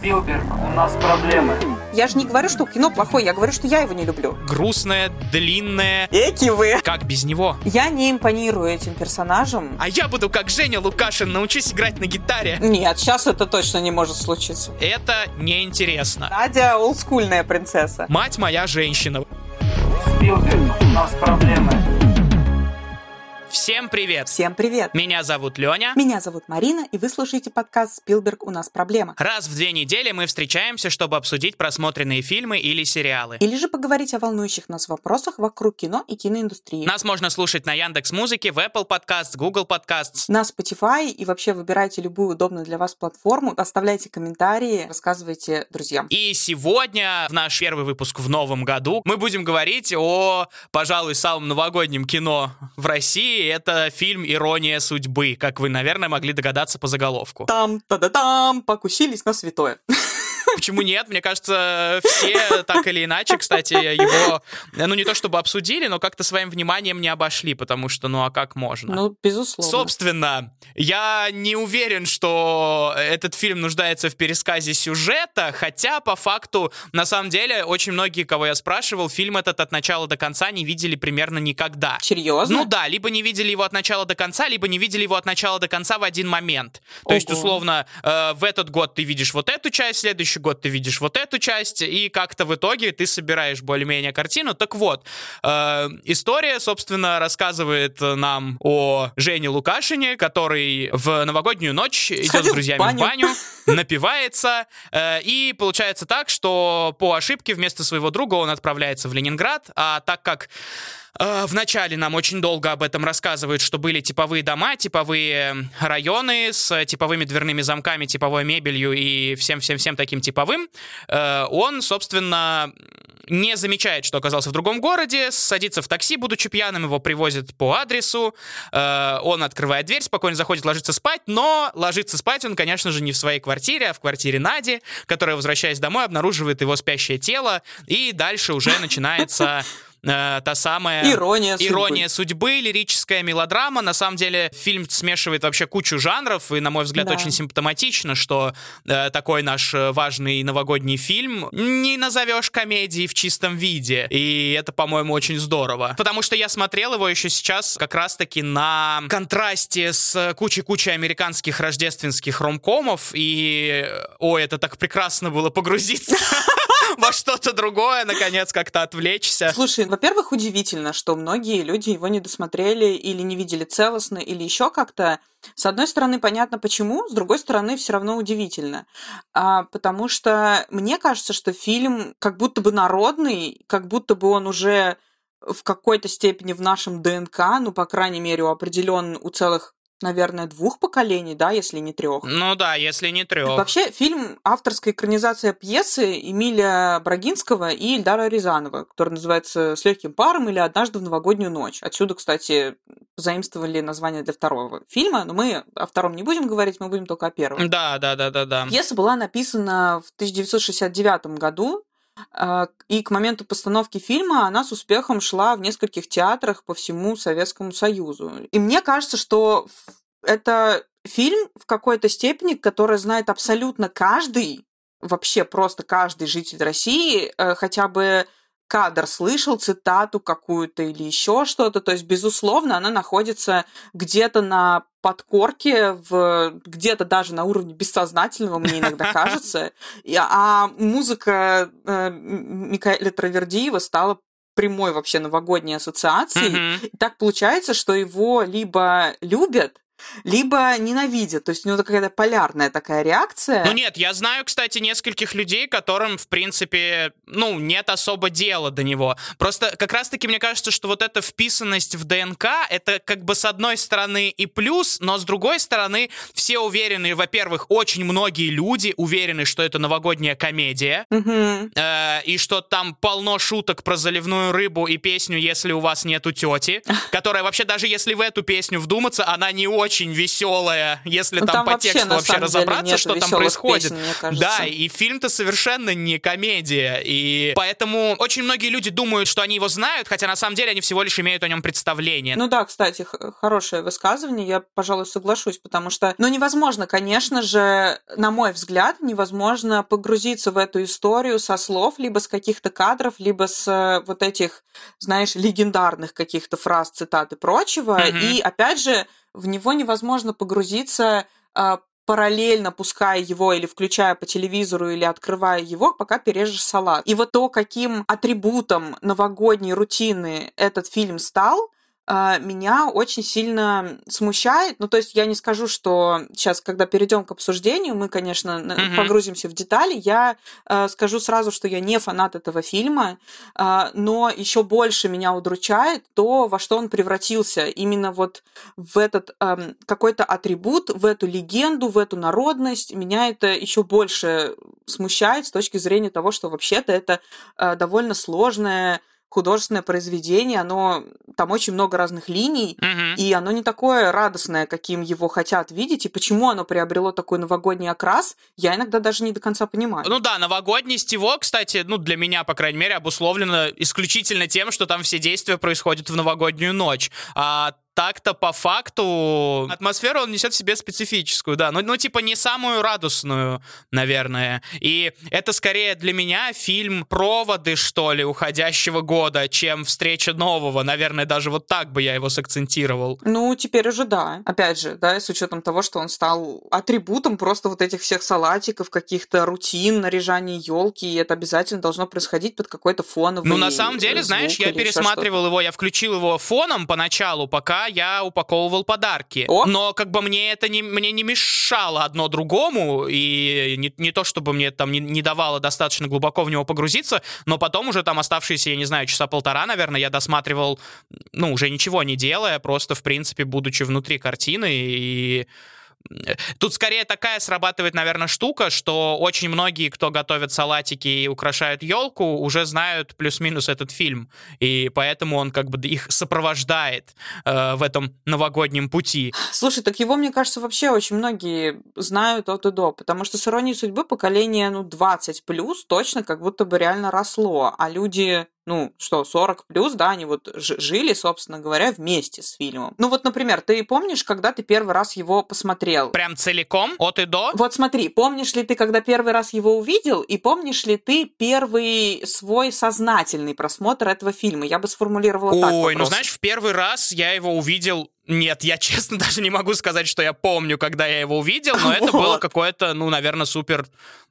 Спилберг, у нас проблемы. Я же не говорю, что кино плохое, я говорю, что я его не люблю. Грустное, длинное. Эки вы! Как без него? Я не импонирую этим персонажам. А я буду как Женя Лукашин, научусь играть на гитаре. Нет, сейчас это точно не может случиться. Это неинтересно. Надя олдскульная принцесса. Мать моя женщина. Спилберг, у нас проблемы. Всем привет! Всем привет! Меня зовут Леня. Меня зовут Марина, и вы слушаете подкаст «Спилберг. У нас проблема». Раз в две недели мы встречаемся, чтобы обсудить просмотренные фильмы или сериалы. Или же поговорить о волнующих нас вопросах вокруг кино и киноиндустрии. Нас можно слушать на Яндекс Музыке, в Apple Podcasts, Google Podcasts. На Spotify и вообще выбирайте любую удобную для вас платформу, оставляйте комментарии, рассказывайте друзьям. И сегодня, в наш первый выпуск в новом году, мы будем говорить о, пожалуй, самом новогоднем кино в России. Это фильм «Ирония судьбы», как вы, наверное, могли догадаться по заголовку. Там, та-да-там, покусились на святое. Почему нет? Мне кажется, все так или иначе, кстати, его, ну не то чтобы обсудили, но как-то своим вниманием не обошли, потому что, ну а как можно? Ну, безусловно. Собственно, я не уверен, что этот фильм нуждается в пересказе сюжета, хотя по факту, на самом деле, очень многие, кого я спрашивал, фильм этот от начала до конца не видели примерно никогда. Серьезно? Ну да, либо не видели его от начала до конца, либо не видели его от начала до конца в один момент. То есть, Ого. условно, э, в этот год ты видишь вот эту часть, в следующий год ты видишь вот эту часть, и как-то в итоге ты собираешь более-менее картину. Так вот, э, история, собственно, рассказывает нам о Жене Лукашине, который в новогоднюю ночь идет с Сходил в друзьями баню. в баню, напивается, э, и получается так, что по ошибке вместо своего друга он отправляется в Ленинград, а так как э, Вначале нам очень долго об этом рассказывают, что были типовые дома, типовые районы с типовыми дверными замками, типовой мебелью и всем-всем-всем таким типовым. Э, Он, собственно, не замечает, что оказался в другом городе, садится в такси, будучи пьяным, его привозят по адресу, э, он открывает дверь, спокойно заходит ложиться спать, но ложится спать он, конечно же, не в своей квартире, а в квартире Нади, которая, возвращаясь домой, обнаруживает его спящее тело, и дальше уже начинается э, та самая... Ирония судьбы. Ирония судьбы, лирическая мелодрама. На самом деле фильм смешивает вообще кучу жанров, и, на мой взгляд, Да. очень симптоматично, что э, такой наш э, важный новогодний фильм не назовешь комедией в чистом виде. И это, по-моему, очень здорово. Потому что я смотрел его еще сейчас как раз-таки на контрасте с кучей-кучей американских рождественских ромкомов, и, э, ой, это так прекрасно было погрузиться во что-то другое, наконец, как-то отвлечься. Слушай, во-первых, удивительно, что многие люди его не досмотрели или не видели целостно, или еще как-то. С одной стороны, понятно почему, с другой стороны, все равно удивительно. А, потому что мне кажется, что фильм как будто бы народный, как будто бы он уже в какой-то степени в нашем ДНК, ну, по крайней мере, у определен у целых, наверное, двух поколений, да, если не трех. Ну да, если не трех. Вообще, фильм — авторская экранизация пьесы Эмилия Брагинского и Ильдара Рязанова, который называется «С легким паром» или «Однажды в новогоднюю ночь». Отсюда, кстати, заимствовали название для второго фильма, но мы о втором не будем говорить, мы будем только о первом. Да, да, да, да, да. Пьеса была написана в 1969 году, и к моменту постановки фильма она с успехом шла в нескольких театрах по всему Советскому Союзу. И мне кажется, что это фильм в какой-то степени, который знает абсолютно каждый, вообще просто каждый житель России, э, хотя бы кадр слышал, цитату какую-то или еще что-то. То есть, безусловно, она находится где-то на подкорке, в, где-то даже на уровне бессознательного, мне иногда кажется. И- А музыка э, Микаэля Травердиева стала прямой вообще новогодней ассоциацией. И так получается, что его либо любят, либо ненавидят. То есть у него какая-то полярная такая реакция. Ну нет, я знаю, кстати, нескольких людей, которым, в принципе, ну, нет особо дела до него. Просто как раз-таки мне кажется, что вот эта вписанность в ДНК, это как бы с одной стороны и плюс, но с другой стороны все уверены, во-первых, очень многие люди уверены, что это новогодняя комедия, э, и что там полно шуток про заливную рыбу и песню «Если у вас нету тети», которая вообще даже если в эту песню вдуматься, она не очень очень веселая, если Ну, там, там по вообще, тексту вообще разобраться, что там происходит. песен. Да, и фильм-то совершенно не комедия. И поэтому очень многие люди думают, что они его знают, хотя на самом деле они всего лишь имеют о нем представление. Ну да, кстати, хорошее высказывание, я, пожалуй, соглашусь, потому что, ну, невозможно, конечно же, на мой взгляд, невозможно погрузиться в эту историю со слов, либо с каких-то кадров, либо с э, вот этих, знаешь, легендарных каких-то фраз, цитат и прочего. Мгм. И, опять же, в него невозможно погрузиться а, параллельно пуская его или включая по телевизору или открывая его, пока пережешь салат. И вот то, каким атрибутом новогодней рутины этот фильм стал, меня очень сильно смущает. Ну, то есть я не скажу, что сейчас, когда перейдем к обсуждению, мы, конечно, Мгм. погрузимся в детали. Я э, скажу сразу, что я не фанат этого фильма, а, но еще больше меня удручает то, во что он превратился. Именно вот в этот эм, какой-то атрибут, в эту легенду, в эту народность. Меня это еще больше смущает с точки зрения того, что вообще-то это э, довольно сложное художественное произведение, оно там очень много разных линий, Мгм. и оно не такое радостное, каким его хотят видеть, и почему оно приобрело такой новогодний окрас, я иногда даже не до конца понимаю. Ну да, новогодний Стиво, кстати, ну для меня, по крайней мере, обусловлено исключительно тем, что там все действия происходят в новогоднюю ночь. А так-то по факту атмосферу он несет в себе специфическую, да. Ну, ну, типа, не самую радостную, наверное. И это скорее для меня фильм проводы, что ли, уходящего года, чем встреча нового. Наверное, даже вот так бы я его сакцентировал. Ну, теперь уже да. Опять же, да, с учетом того, что он стал атрибутом просто вот этих всех салатиков, каких-то рутин, наряжания елки, и это обязательно должно происходить под какой-то фоновый Ну, на самом деле, знаешь, я пересматривал его, я включил его фоном поначалу, пока я упаковывал подарки. О! Но как бы мне это не, мне не мешало одно другому, и не, не то, чтобы мне там не, не давало достаточно глубоко в него погрузиться, но потом уже там оставшиеся, я не знаю, часа полтора, наверное, я досматривал, ну, уже ничего не делая, просто, в принципе, будучи внутри картины, и Тут скорее такая срабатывает, наверное, штука, что очень многие, кто готовят салатики и украшают елку, уже знают плюс-минус этот фильм. И поэтому он как бы их сопровождает э, в этом новогоднем пути. Слушай, так его, мне кажется, вообще очень многие знают от и до, потому что с иронией судьбы поколение, ну, 20 плюс точно как будто бы реально росло, а люди ну, что, 40 плюс, да, они вот жили, собственно говоря, вместе с фильмом. Ну вот, например, ты помнишь, когда ты первый раз его посмотрел? Прям целиком, от и до. Вот смотри, помнишь ли ты, когда первый раз его увидел, и помнишь ли ты первый свой сознательный просмотр этого фильма? Я бы сформулировала так Ой, ну знаешь, в первый раз я его увидел нет, я честно даже не могу сказать, что я помню, когда я его увидел, но это было какое-то, ну, наверное, супер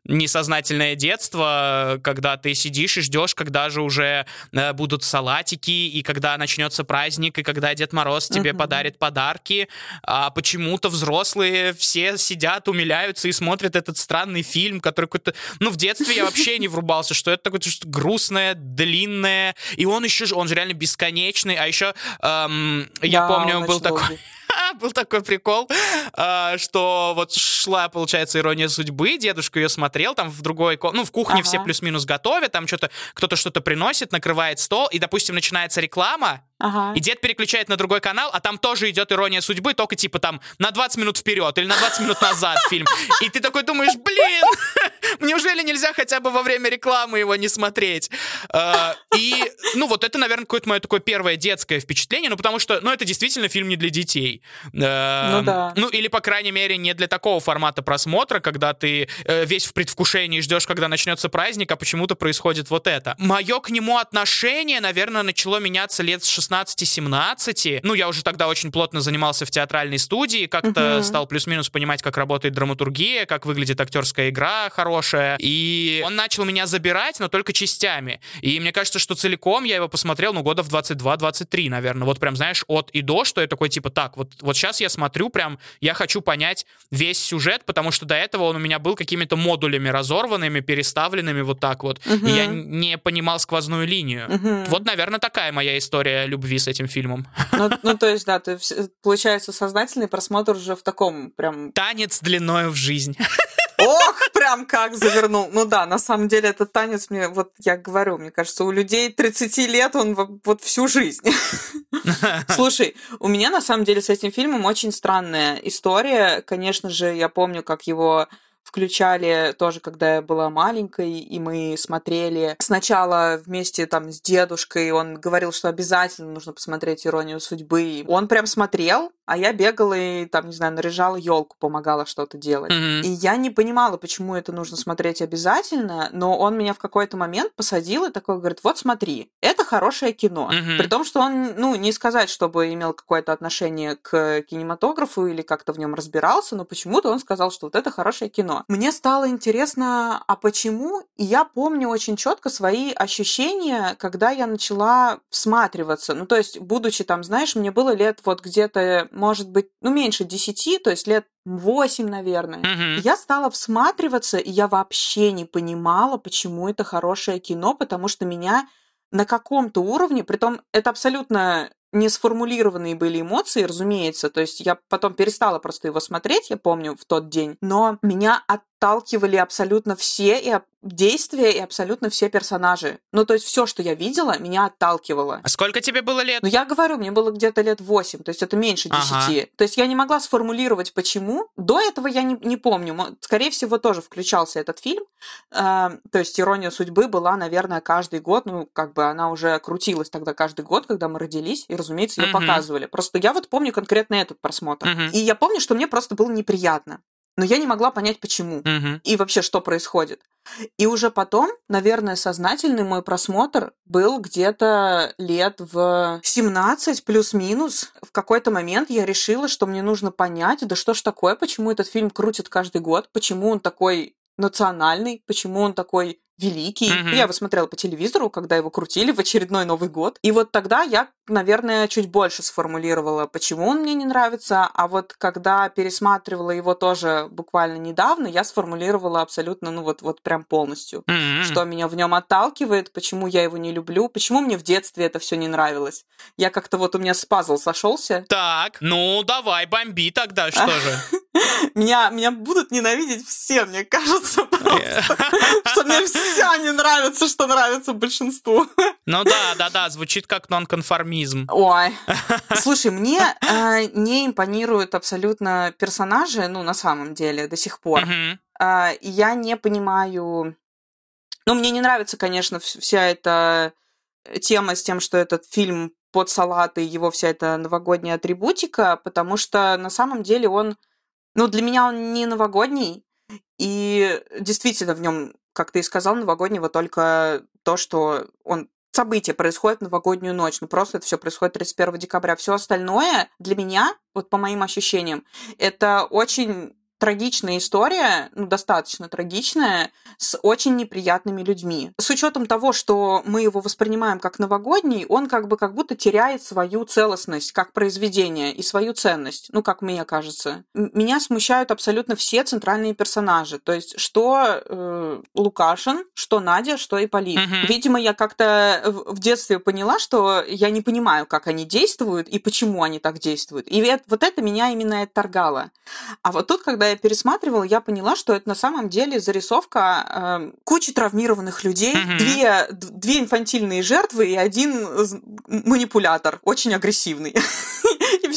несознательное детство, когда ты сидишь и ждешь, когда же уже э, будут салатики, и когда начнется праздник, и когда Дед Мороз тебе подарит подарки, а почему-то взрослые все сидят, умиляются и смотрят этот странный фильм, который какой-то... Ну, в детстве я вообще не врубался, что это такое что-то грустное, длинное, и он еще же, он же реально бесконечный, а еще эм, я Да, помню, он был очень такой... долгий. Был такой прикол, а, что вот шла, получается, ирония судьбы, дедушка ее смотрел, там в другой, ну, в кухне все Ага. плюс-минус готовят, там что-то, кто-то что-то приносит, накрывает стол, и, допустим, начинается реклама, Ага. и дед переключает на другой канал, а там тоже идет ирония судьбы, только типа там на 20 минут вперед или на 20 минут назад фильм. И ты такой думаешь, блин, неужели нельзя хотя бы во время рекламы его не смотреть? А, И, ну, вот это, наверное, какое-то мое такое первое детское впечатление, ну, потому что, ну, это действительно фильм не для детей. Ну да. Ну, или, по крайней мере, не для такого формата просмотра, когда ты э, весь в предвкушении ждешь, когда начнется праздник, а почему-то происходит вот это. Мое к нему отношение, наверное, начало меняться лет с 16-17. Ну, я уже тогда очень плотно занимался в театральной студии, как-то Мгм. стал плюс-минус понимать, как работает драматургия, как выглядит актерская игра хорошая. И он начал меня забирать, но только частями. И мне кажется, что целиком я его посмотрел, ну, года в 22-23, наверное. Вот прям, знаешь, от и до, что я такой, типа, так, вот, вот сейчас я смотрю, прям, я хочу понять весь сюжет, потому что до этого он у меня был какими-то модулями разорванными, переставленными вот так вот. Мгм. И я не понимал сквозную линию. Мгм. Вот, наверное, такая моя история любви с этим фильмом. Ну, ну, то есть, да, ты, получается, сознательный просмотр уже в таком прям... Танец длиною в жизнь. Ох, прям как завернул. Ну да, на самом деле этот танец мне, вот я говорю, мне кажется, у людей 30 лет он вот всю жизнь. Слушай, у меня на самом деле с этим фильмом очень странная история. Конечно же, я помню, как его включали тоже, когда я была маленькой, и мы смотрели сначала вместе там с дедушкой, он говорил, что обязательно нужно посмотреть «Иронию судьбы». Он прям смотрел, а я бегала и там, не знаю, наряжала елку, помогала что-то делать. Мгм. И я не понимала, почему это нужно смотреть обязательно, но он меня в какой-то момент посадил и такой говорит, вот смотри, это хорошее кино. Мгм. При том, что он, ну, не сказать, чтобы имел какое-то отношение к кинематографу или как-то в нем разбирался, но почему-то он сказал, что вот это хорошее кино. Мне стало интересно, а почему? И я помню очень четко свои ощущения, когда я начала всматриваться. Ну, то есть, будучи там, знаешь, мне было лет вот где-то, может быть, ну, меньше десяти, то есть лет восемь, наверное. Мгм. Я стала всматриваться, и я вообще не понимала, почему это хорошее кино, потому что меня на каком-то уровне, притом это абсолютно не сформулированные были эмоции, разумеется, то есть я потом перестала просто его смотреть, я помню, в тот день, но меня отталкивали абсолютно все и действия, и абсолютно все персонажи. Ну, то есть все, что я видела, меня отталкивало. А сколько тебе было лет? Ну, я говорю, мне было где-то лет 8, то есть это меньше Ага. 10. То есть я не могла сформулировать, почему. До этого я не, не помню. Скорее всего, тоже включался этот фильм. А, то есть «Ирония судьбы» была, наверное, каждый год. Ну, как бы она уже крутилась тогда каждый год, когда мы родились. И, разумеется, ее Мгм. показывали. Просто я вот помню конкретно этот просмотр. Мгм. И я помню, что мне просто было неприятно. Но я не могла понять, почему Мгм. и вообще, что происходит. И уже потом, наверное, сознательный мой просмотр был где-то лет в 17 плюс-минус. В какой-то момент я решила, что мне нужно понять, да что ж такое, почему этот фильм крутит каждый год, почему он такой национальный, почему он такой великий. Мгм. Я его смотрела по телевизору, когда его крутили в очередной Новый год. И вот тогда я, наверное, чуть больше сформулировала, почему он мне не нравится. А вот когда пересматривала его тоже буквально недавно, я сформулировала абсолютно, ну вот, вот прям полностью. Мгм. Что меня в нем отталкивает, почему я его не люблю, почему мне в детстве это все не нравилось. Я как-то вот у меня с пазл сошелся. Так, ну давай, бомби тогда, что же. Меня, меня будут ненавидеть все, мне кажется, просто. Что мне вся не нравится, что нравится большинству. Ну да, да, да, звучит как нонконформизм. Ой. Слушай, мне э, не импонируют абсолютно персонажи, ну, на самом деле, до сих пор. И я не понимаю... Ну, мне не нравится, конечно, вс- вся эта тема с тем, что этот фильм под салаты, его вся эта новогодняя атрибутика, потому что на самом деле он... Ну, для меня он не новогодний, и действительно в нем, как ты и сказал, новогоднего только то, что он событие происходит в новогоднюю ночь. Ну, просто это все происходит 31 декабря. Все остальное для меня, вот по моим ощущениям, это очень трагичная история, ну, достаточно трагичная, с очень неприятными людьми. С учетом того, что мы его воспринимаем как новогодний, он как бы как будто теряет свою целостность как произведение и свою ценность, ну, как мне кажется. Меня смущают абсолютно все центральные персонажи, то есть что э, Лукашин, что Надя, что Ипполит. Мгм. Видимо, я как-то в детстве поняла, что я не понимаю, как они действуют и почему они так действуют. И вот это меня именно отторгало. А вот тут, когда я пересматривала, я поняла, что это на самом деле зарисовка э, кучи травмированных людей, Мгм. две, две инфантильные жертвы и один манипулятор, очень агрессивный.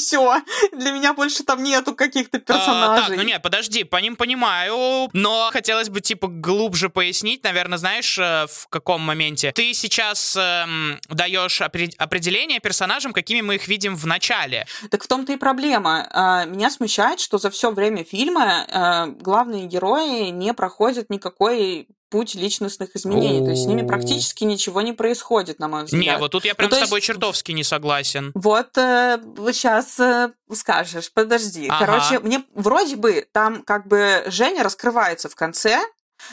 Все. Для меня больше там нету каких-то А, так, персонажей. ну нет, подожди, по ним понимаю, но хотелось бы, типа, глубже пояснить, наверное, знаешь, э, в каком моменте. Ты сейчас эм, даешь опре- определение персонажам, какими мы их видим в начале. Так в том-то и проблема. А, Меня смущает, что за все время фильма а, главные герои не проходят никакой путь личностных изменений. То есть с ними практически ничего не происходит, на мой взгляд. Не, вот тут я прям Ну, с тобой есть- чертовски не согласен. Вот сейчас скажешь, подожди. Ага. Короче, мне вроде бы там как бы Женя раскрывается в конце,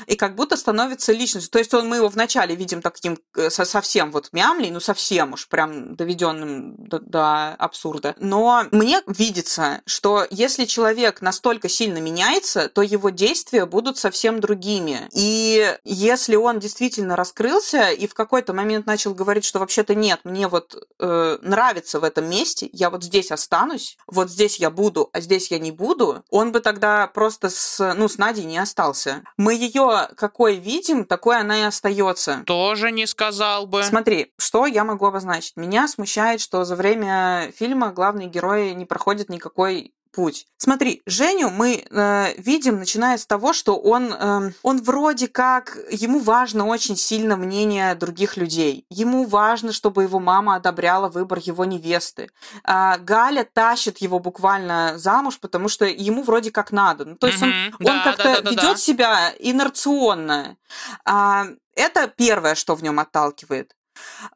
и как будто становится личностью. То есть он, мы его вначале видим таким э, совсем вот мямлей, ну совсем уж прям доведенным до, до абсурда. Но мне видится, что если человек настолько сильно меняется, то его действия будут совсем другими. И если он действительно раскрылся и в какой-то момент начал говорить, что вообще-то нет, мне вот э, нравится в этом месте, я вот здесь останусь, вот здесь я буду, а здесь я не буду, он бы тогда просто с, ну, с Надей не остался. Мы ее какой видим, такой она и остается. Тоже не сказал бы. Смотри, что я могу обозначить? Меня смущает, что за время фильма главный герой не проходит никакой путь. Смотри, Женю мы э, видим, начиная с того, что он, э, он вроде как, ему важно очень сильно мнение других людей. Ему важно, чтобы его мама одобряла выбор его невесты. Э, Галя тащит его буквально замуж, потому что ему вроде как надо. Ну, то есть mm-hmm. он, да, он как-то да, да, ведет да. себя инерционно. Э, это первое, что в нем отталкивает.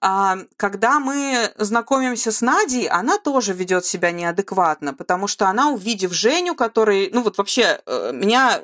А, когда мы знакомимся с Надей, она тоже ведет себя неадекватно, потому что она, увидев Женю, который, ну вот вообще, э, меня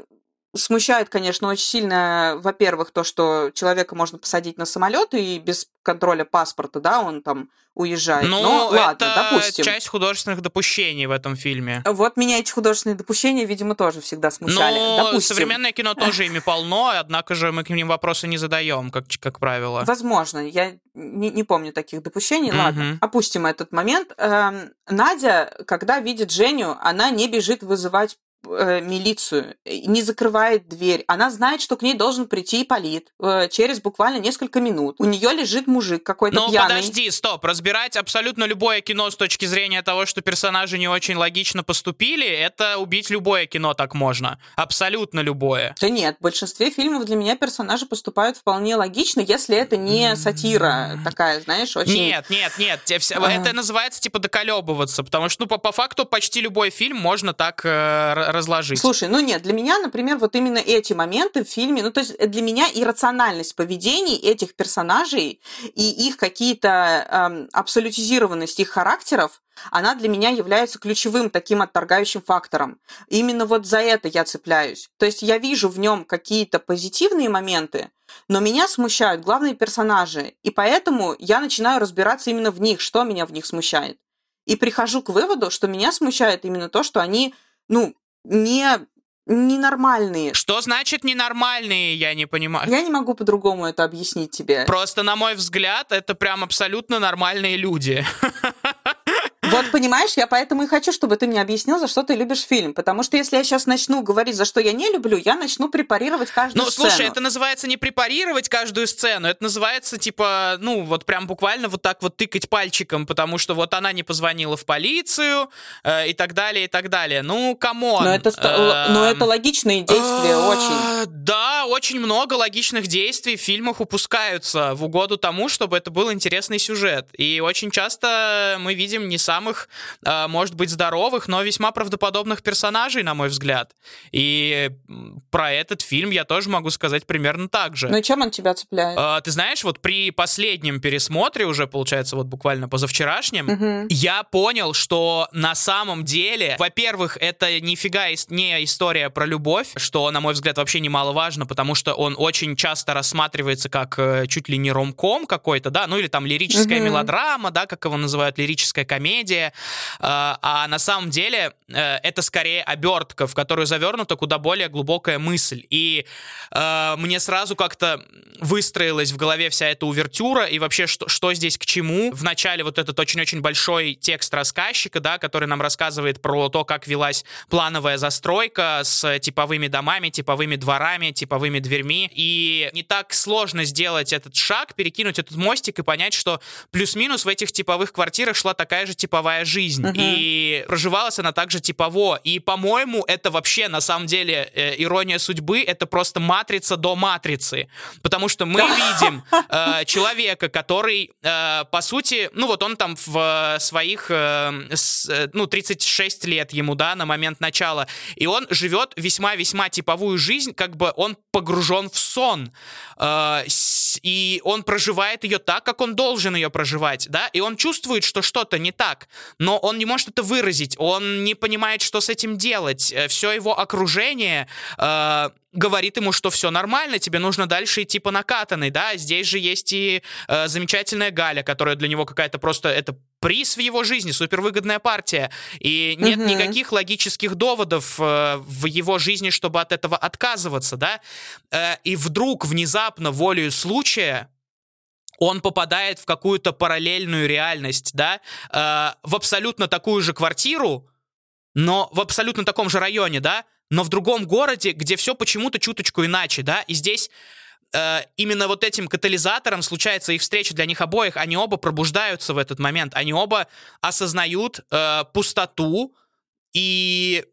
смущает, конечно, очень сильно, во-первых, то, что человека можно посадить на самолет и без контроля паспорта, да, он там уезжает. Ну, Но ладно, это допустим. часть художественных допущений в этом фильме. Вот меня эти художественные допущения, видимо, тоже всегда смущали. Но допустим. современное кино тоже ими полно, однако же мы к ним вопросы не задаем, как, как правило. Возможно, я не, не помню таких допущений. Ладно, опустим этот момент. Эм, Надя, когда видит Женю, она не бежит вызывать милицию, не закрывает дверь. Она знает, что к ней должен прийти Полит э, через буквально несколько минут. У нее лежит мужик какой-то Но пьяный. подожди, стоп. Разбирать абсолютно любое кино с точки зрения того, что персонажи не очень логично поступили, это убить любое кино так можно. Абсолютно любое. Да нет, в большинстве фильмов для меня персонажи поступают вполне логично, если это не сатира такая, знаешь, очень... Нет, нет, нет. Это называется типа доколебываться, потому что, ну, по, по факту почти любой фильм можно так э, разложить. Слушай, ну нет, для меня, например, вот именно эти моменты в фильме, ну то есть для меня иррациональность поведений этих персонажей и их какие-то эм, абсолютизированность их характеров, она для меня является ключевым таким отторгающим фактором. Именно вот за это я цепляюсь. То есть я вижу в нем какие-то позитивные моменты, но меня смущают главные персонажи, и поэтому я начинаю разбираться именно в них, что меня в них смущает. И прихожу к выводу, что меня смущает именно то, что они, ну, не ненормальные. Что значит ненормальные, я не понимаю. Я не могу по-другому это объяснить тебе. Просто, на мой взгляд, это прям абсолютно нормальные люди. Вот понимаешь, я поэтому и хочу, чтобы ты мне объяснил, за что ты любишь фильм. Потому что если я сейчас начну говорить, за что я не люблю, я начну препарировать каждую ну, сцену. Ну, слушай, это называется не препарировать каждую сцену, это называется, типа, ну, вот прям буквально вот так вот тыкать пальчиком, потому что вот она не позвонила в полицию э, и так далее, и так далее. Ну, come on. Но это, э, но это логичные действия, э, очень. Да, очень много логичных действий в фильмах упускаются в угоду тому, чтобы это был интересный сюжет. И очень часто мы видим не сам самых, э, может быть, здоровых, но весьма правдоподобных персонажей, на мой взгляд. И про этот фильм я тоже могу сказать примерно так же. Ну и чем он тебя цепляет? Э, ты знаешь, вот при последнем пересмотре, уже, получается, вот буквально позавчерашнем, угу. я понял, что на самом деле, во-первых, это нифига не история про любовь, что, на мой взгляд, вообще немаловажно, потому что он очень часто рассматривается как э, чуть ли не ромком какой-то, да, ну или там лирическая угу. мелодрама, да, как его называют, лирическая комедия, комедия, э, а на самом деле э, это скорее обертка, в которую завернута куда более глубокая мысль. И э, мне сразу как-то выстроилась в голове вся эта увертюра и вообще что, что здесь к чему. В начале вот этот очень-очень большой текст рассказчика, да, который нам рассказывает про то, как велась плановая застройка с типовыми домами, типовыми дворами, типовыми дверьми. И не так сложно сделать этот шаг, перекинуть этот мостик и понять, что плюс-минус в этих типовых квартирах шла такая же типовая типовая жизнь. Uh-huh. И проживалась она также типово. И, по-моему, это вообще, на самом деле, э, ирония судьбы, это просто матрица до матрицы. Потому что мы видим э, человека, который, э, по сути, ну вот он там в своих, э, с, э, ну, 36 лет ему, да, на момент начала, и он живет весьма-весьма типовую жизнь, как бы он погружен в сон. Э, и он проживает ее так, как он должен ее проживать, да, и он чувствует, что что-то не так но он не может это выразить, он не понимает, что с этим делать. Э, Все его окружение э, говорит ему, что все нормально, тебе нужно дальше идти по накатанной, да, здесь же есть и э, замечательная Галя, которая для него какая-то просто, это приз в его жизни, супервыгодная партия, и нет Мгм. никаких логических доводов э, в его жизни, чтобы от этого отказываться, да, Э, и вдруг, внезапно, волею случая, он попадает в какую-то параллельную реальность, да, э, в абсолютно такую же квартиру, но в абсолютно таком же районе, да, но в другом городе, где все почему-то чуточку иначе, да, и здесь э, именно вот этим катализатором случается их встреча для них обоих, они оба пробуждаются в этот момент, они оба осознают э, пустоту и,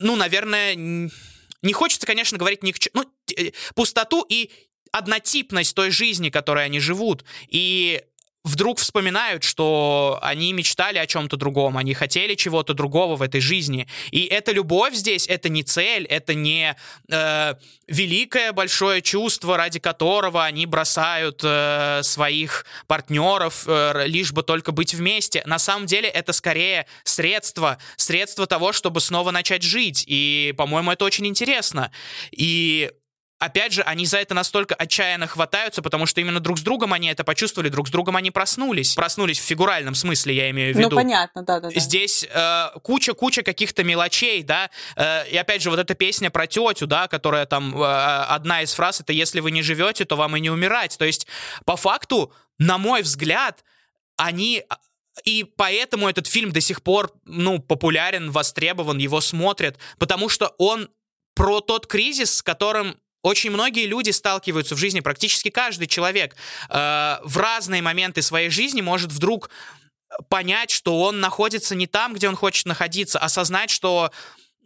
ну, наверное, не хочется, конечно, говорить ни к чему, ну, э, пустоту и однотипность той жизни, которой они живут, и вдруг вспоминают, что они мечтали о чем-то другом, они хотели чего-то другого в этой жизни. И эта любовь здесь, это не цель, это не э, великое большое чувство, ради которого они бросают э, своих партнеров, э, лишь бы только быть вместе. На самом деле это скорее средство, средство того, чтобы снова начать жить. И, по-моему, это очень интересно. И опять же, они за это настолько отчаянно хватаются, потому что именно друг с другом они это почувствовали, друг с другом они проснулись. Проснулись в фигуральном смысле, я имею в виду. Ну, понятно, да-да-да. Здесь э, куча-куча каких-то мелочей, да, э, и опять же вот эта песня про тетю, да, которая там, э, одна из фраз, это «если вы не живете, то вам и не умирать». То есть, по факту, на мой взгляд, они... И поэтому этот фильм до сих пор, ну, популярен, востребован, его смотрят, потому что он про тот кризис, с которым очень многие люди сталкиваются в жизни, практически каждый человек э, в разные моменты своей жизни может вдруг понять, что он находится не там, где он хочет находиться, осознать, что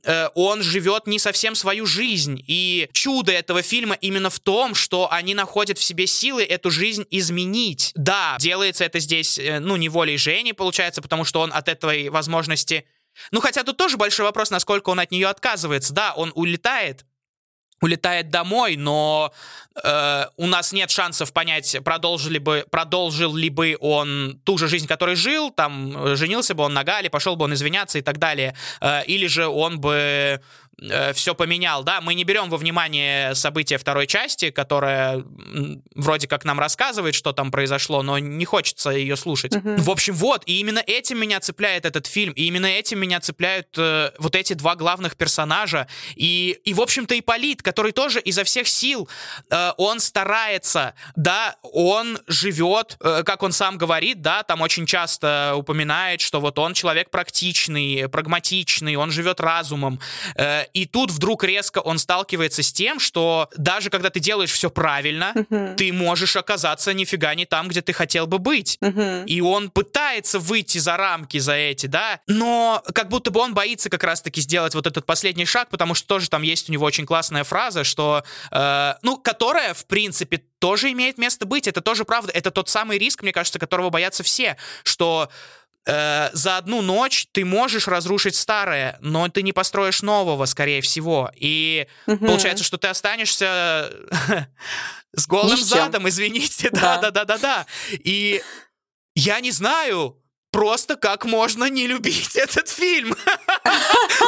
э, он живет не совсем свою жизнь. И чудо этого фильма именно в том, что они находят в себе силы эту жизнь изменить. Да, делается это здесь, э, ну, не волей Жени, получается, потому что он от этой возможности... Ну, хотя тут тоже большой вопрос, насколько он от нее отказывается. Да, он улетает, улетает домой, но э, у нас нет шансов понять, продолжили бы, продолжил ли бы он ту же жизнь, которой жил, там, э, женился бы он на Гале, пошел бы он извиняться и так далее, э, или же он бы все поменял, да, мы не берем во внимание события второй части, которая вроде как нам рассказывает, что там произошло, но не хочется ее слушать. Мгм. В общем, вот, и именно этим меня цепляет этот фильм, и именно этим меня цепляют э, вот эти два главных персонажа, и, и в общем-то, Ипполит, который тоже изо всех сил, э, он старается, да, он живет, э, как он сам говорит, да, там очень часто упоминает, что вот он человек практичный, прагматичный, он живет разумом, Э, и тут вдруг резко он сталкивается с тем, что даже когда ты делаешь все правильно, Мгм. ты можешь оказаться нифига не там, где ты хотел бы быть. Мгм. И он пытается выйти за рамки за эти, да, но как будто бы он боится как раз-таки сделать вот этот последний шаг, потому что тоже там есть у него очень классная фраза, что, э, ну, которая, в принципе, тоже имеет место быть, это тоже правда, это тот самый риск, мне кажется, которого боятся все, что э, за одну ночь ты можешь разрушить старое, но ты не построишь нового, скорее всего. И Мгм. получается, что ты останешься с голым Ни с чем. задом, извините. Да, да, да, да, да. И я не знаю просто, как можно не любить этот фильм.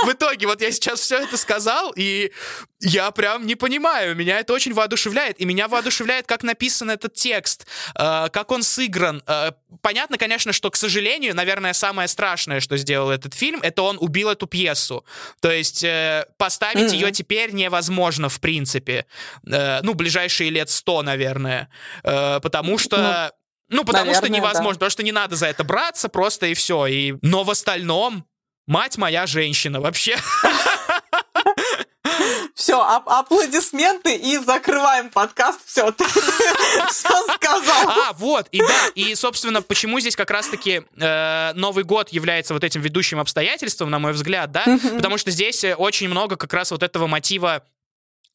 В итоге, вот я сейчас все это сказал, и я прям не понимаю. Меня это очень воодушевляет. И меня воодушевляет, как написан этот текст, э, как он сыгран. Э, Понятно, конечно, что, к сожалению, наверное, самое страшное, что сделал этот фильм, это он убил эту пьесу. То есть э, поставить ее теперь невозможно, в принципе. Э, Ну, ближайшие лет сто, наверное. Э, Потому что... Ну, потому что наверное, невозможно, да. потому что не надо за это браться просто и все. И... Но в остальном, мать моя женщина вообще. Все, аплодисменты и закрываем подкаст. Все, ты все сказал. А, вот, и да, и, собственно, почему здесь как раз-таки э, Новый год является вот этим ведущим обстоятельством, на мой взгляд, да? Потому что здесь э, очень много как раз вот этого мотива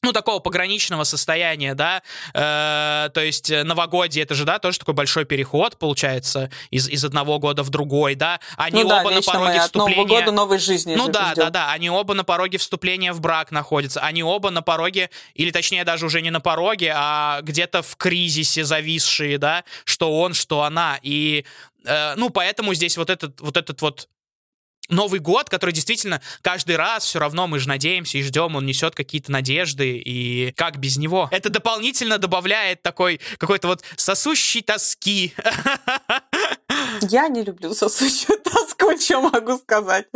ну, такого пограничного состояния, да, Э, то есть новогодие, это же, да, тоже такой большой переход, получается, из, из одного года в другой, да, они Ну да, оба на вечно мы пороге от Нового вступления... года новой жизни. Ну да, да, да. Они оба на пороге вступления в брак находятся. Они оба на пороге, или точнее даже уже не на пороге, а где-то в кризисе зависшие, да, что он, что она. И, э, ну, поэтому здесь вот этот вот, этот вот Новый год, который действительно каждый раз все равно мы же надеемся и ждем, он несет какие-то надежды, и как без него? Это дополнительно добавляет такой какой-то вот сосущей тоски. Я не люблю сосущую тоску, что могу сказать.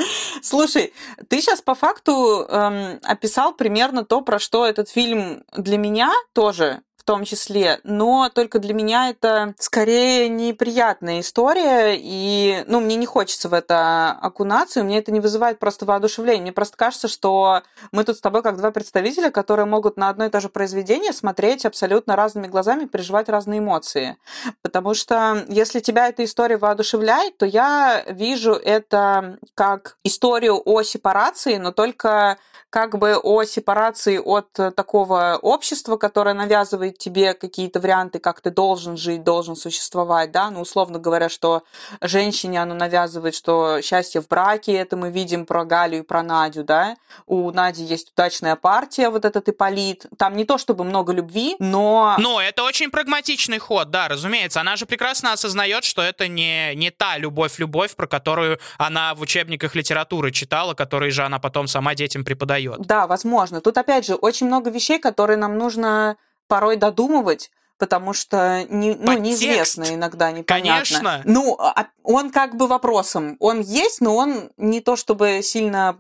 Слушай, ты сейчас по факту эм, описал примерно то, про что этот фильм для меня тоже в том числе, но только для меня это скорее неприятная история, и, ну, мне не хочется в это окунаться, и мне это не вызывает просто воодушевление. Мне просто кажется, что мы тут с тобой как два представителя, которые могут на одно и то же произведение смотреть абсолютно разными глазами, переживать разные эмоции. Потому что если тебя эта история воодушевляет, то я вижу это как историю о сепарации, но только как бы о сепарации от такого общества, которое навязывает тебе какие-то варианты, как ты должен жить, должен существовать, да, ну, условно говоря, что женщине оно навязывает, что счастье в браке, это мы видим про Галю и про Надю, да, у Нади есть удачная партия, вот этот Иполит, там не то чтобы много любви, но... Но это очень прагматичный ход, да, разумеется, она же прекрасно осознает, что это не, не та любовь-любовь, про которую она в учебниках литературы читала, которые же она потом сама детям преподает дает. Да, возможно. Тут, опять же, очень много вещей, которые нам нужно порой додумывать, потому что не, ну, неизвестно иногда, непонятно. Конечно. Ну, а он как бы вопросом. Он есть, но он не то чтобы сильно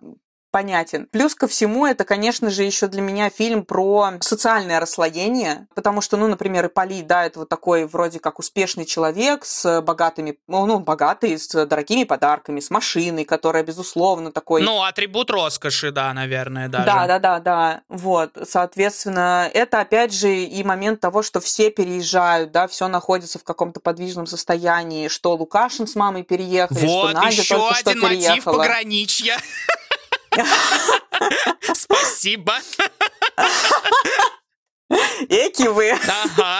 понятен. Плюс ко всему, это, конечно же, еще для меня фильм про социальное расслоение, потому что, ну, например, Ипполит, да, это вот такой вроде как успешный человек с богатыми, ну, ну богатый, с дорогими подарками, с машиной, которая, безусловно, такой... Ну, атрибут роскоши, да, наверное, даже. Да, да, да, да. Вот, соответственно, это, опять же, и момент того, что все переезжают, да, все находится в каком-то подвижном состоянии, что Лукашин с мамой переехали, вот, что Надя еще только один что мотив переехала. пограничья. Спасибо. Эки вы. Ага.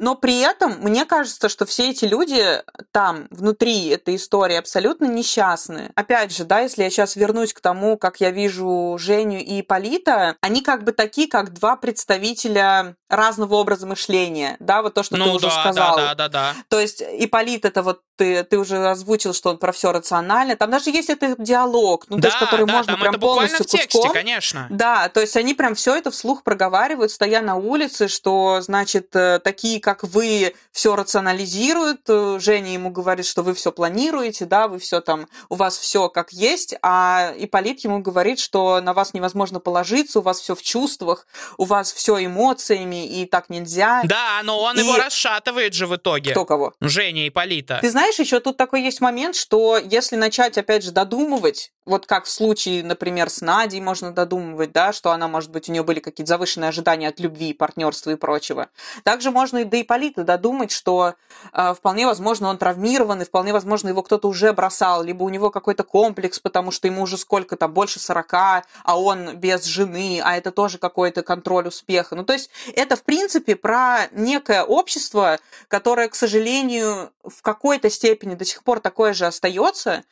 Но при этом мне кажется, что все эти люди там, внутри этой истории, абсолютно несчастны. Опять же, да, если я сейчас вернусь к тому, как я вижу Женю и Полита, они как бы такие, как два представителя разного образа мышления, да, вот то, что ну, ты уже да, сказал. Да, да, да, да. То есть Иполит это вот ты, ты уже озвучил, что он про все рационально. Там даже есть этот диалог, ну, да, то есть, который да, можно там прям это полностью в тексте, куском. конечно. Да, то есть они прям все это вслух проговаривают, стоя на улице, что, значит, э, такие, как вы, все рационализируют. Э, Женя ему говорит, что вы все планируете, да, вы все там, у вас все как есть, а Иполит ему говорит, что на вас невозможно положиться, у вас все в чувствах, у вас все эмоциями, и так нельзя. Да, но он И- его расшатывает же в итоге. Кто кого? Женя и Полита. Ты знаешь, еще тут такой есть момент, что если начать, опять же, додумывать, вот как в случае, например, с Надей можно додумывать, да, что она, может быть, у нее были какие-то завышенные ожидания от любви, партнерства и прочего. Также можно и до Ипполита додумать, что э, вполне возможно он травмирован, и вполне возможно его кто-то уже бросал, либо у него какой-то комплекс, потому что ему уже сколько там, больше 40, а он без жены, а это тоже какой-то контроль успеха. Ну, то есть это, в принципе, про некое общество, которое, к сожалению, в какой-то степени до сих пор такое же остается,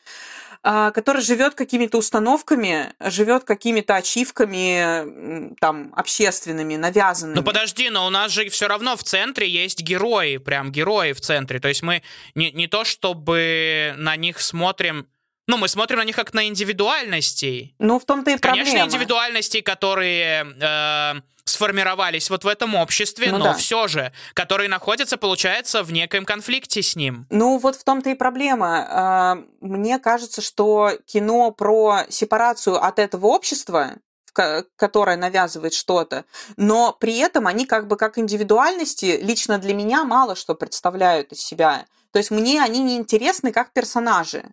а, который живет какими-то установками, живет какими-то ачивками там общественными, навязанными. Ну подожди, но у нас же все равно в центре есть герои, прям герои в центре. То есть мы не, не то чтобы на них смотрим... Ну, мы смотрим на них как на индивидуальностей. Ну, в том-то и Конечно, проблема. индивидуальностей, которые э, сформировались вот в этом обществе, Ну но да. все же, которые находятся, получается, в некоем конфликте с ним. Ну, вот в том-то и проблема. А, Мне кажется, что кино про сепарацию от этого общества, в ко- которое навязывает что-то, но при этом они как бы как индивидуальности лично для меня мало что представляют из себя. То есть мне они не интересны как персонажи.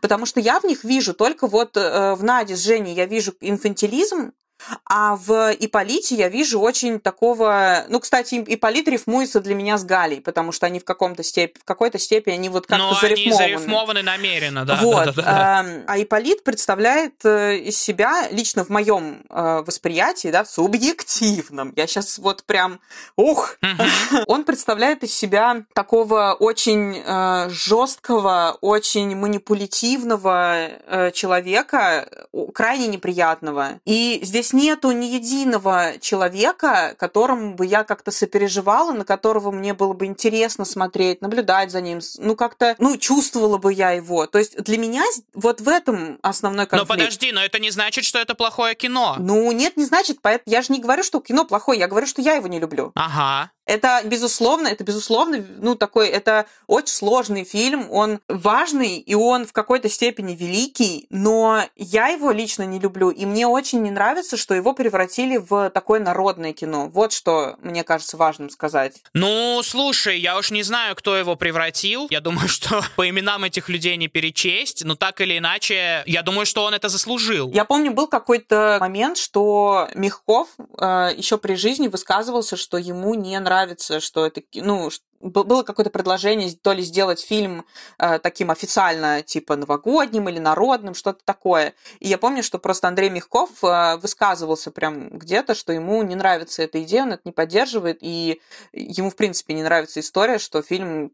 Потому что я в них вижу только вот э, в Наде с Женей я вижу инфантилизм, а в Иполите я вижу очень такого... Ну, кстати, Иполит рифмуется для меня с Галей, потому что они в, каком-то степ... в какой-то степени они вот как-то но они зарифмованы. зарифмованы намеренно, да. вот. да, да, да. эм, А Иполит представляет э, из себя, лично в моем э, восприятии, да, субъективном, я сейчас вот прям, ух, он представляет из себя такого очень э, жесткого, очень манипулятивного человека, крайне неприятного. И здесь есть нету ни единого человека, которому бы я как-то сопереживала, на которого мне было бы интересно смотреть, наблюдать за ним, ну как-то, ну чувствовала бы я его. То есть для меня вот в этом основной конфликт. Но подожди, но это не значит, что это плохое кино. Ну нет, не значит, поэтому я же не говорю, что кино плохое, я говорю, что я его не люблю. Ага. Это, безусловно, это, безусловно, ну, такой, это очень сложный фильм, он важный, и он в какой-то степени великий, но я его лично не люблю, и мне очень не нравится, что его превратили в такое народное кино. Вот что мне кажется важным сказать. Ну, слушай, я уж не знаю, кто его превратил. Я думаю, что по именам этих людей не перечесть, но так или иначе, я думаю, что он это заслужил. Я помню, был какой-то момент, что Мягков э, еще при жизни высказывался, что ему не нравится нравится, что это, ну, было какое-то предложение то ли сделать фильм э, таким официально, типа новогодним или народным, что-то такое. И я помню, что просто Андрей Мягков э, высказывался прям где-то, что ему не нравится эта идея, он это не поддерживает, и ему, в принципе, не нравится история, что фильм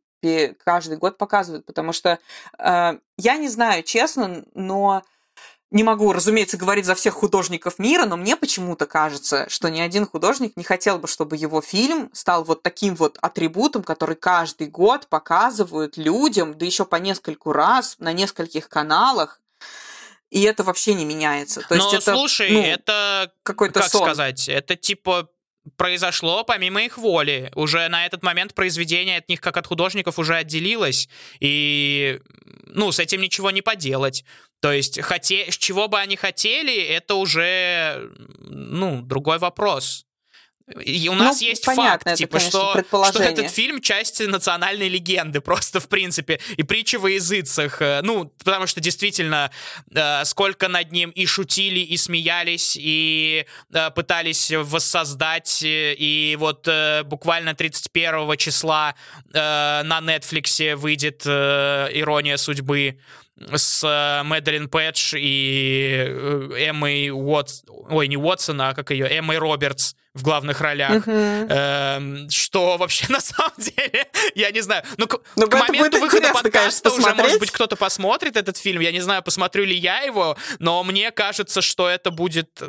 каждый год показывают, потому что э, я не знаю, честно, но не могу, разумеется, говорить за всех художников мира, но мне почему-то кажется, что ни один художник не хотел бы, чтобы его фильм стал вот таким вот атрибутом, который каждый год показывают людям, да еще по нескольку раз, на нескольких каналах, и это вообще не меняется. То есть Но это, слушай, ну, это какой-то как сон. сказать, это типа произошло помимо их воли. Уже на этот момент произведение от них, как от художников, уже отделилось. И, ну, с этим ничего не поделать. То есть, хоте... чего бы они хотели, это уже, ну, другой вопрос. И у нас Ну, есть понятно, факт, это, типа, конечно, что, что этот фильм часть национальной легенды, просто в принципе, и притчи во языцах. э, Ну, потому что действительно, э, сколько над ним и шутили, и смеялись, и э, пытались воссоздать. И вот буквально 31 числа на Netflix выйдет «Ирония судьбы» с Мэдалин Пэтч и Эммой Уотс... Ой, не Уотсон, а как ее? Эммой Робертс в главных ролях. Эм, что вообще на самом деле, я не знаю. Ну, к, Ну, к моменту выхода подкаста конечно, уже, может быть, кто-то посмотрит этот фильм. Я не знаю, посмотрю ли я его, но мне кажется, что это будет...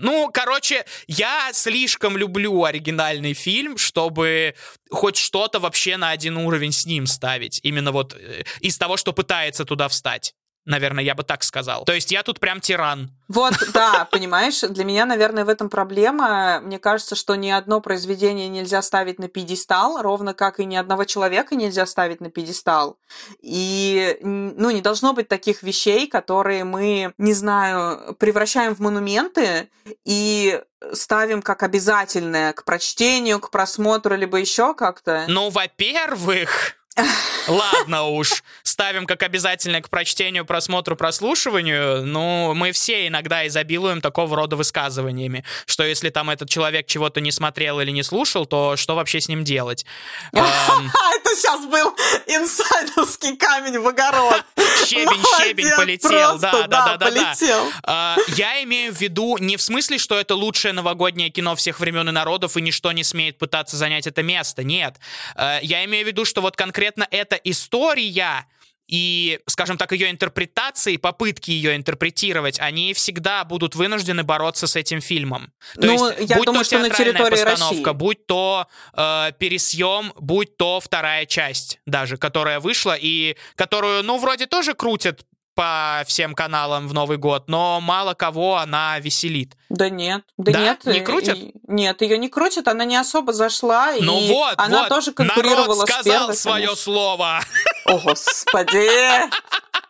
Ну, короче, я слишком люблю оригинальный фильм, чтобы хоть что-то вообще на один уровень с ним ставить. Именно вот э, из того, что пытается туда встать. Наверное, я бы так сказал. То есть я тут прям тиран. Вот, да, понимаешь, для меня, наверное, в этом проблема. Мне кажется, что ни одно произведение нельзя ставить на пьедестал, ровно как и ни одного человека нельзя ставить на пьедестал. И, ну, не должно быть таких вещей, которые мы, не знаю, превращаем в монументы и ставим как обязательное к прочтению, к просмотру, либо еще как-то. Ну, во-первых, ладно уж, ставим как обязательное к прочтению, просмотру, прослушиванию, ну, мы все иногда изобилуем такого рода высказываниями, что если там этот человек чего-то не смотрел или не слушал, то что вообще с ним делать? Эм, Это сейчас был инсайдовский камень в огород. Щебень, щебень полетел, да, да, да, да. А, Я имею в виду не в смысле, что это лучшее новогоднее кино всех времен и народов, и ничто не смеет пытаться занять это место. Нет. А, Я имею в виду, что вот конкретно эта история и, скажем так, ее интерпретации, попытки ее интерпретировать, они всегда будут вынуждены бороться с этим фильмом. То Ну, есть, я будь думаю, то что на территории постановка, России. будь то э, пересъем, будь то вторая часть даже, которая вышла и которую, ну, вроде тоже крутят по всем каналам в Новый год, но мало кого она веселит. Да нет, да, Да? нет. Не крутят? и- нет, ее не крутят, она не особо зашла, Ну и вот, она вот, тоже конкурировала народ с сказал первой, свое конечно. слово. О, господи,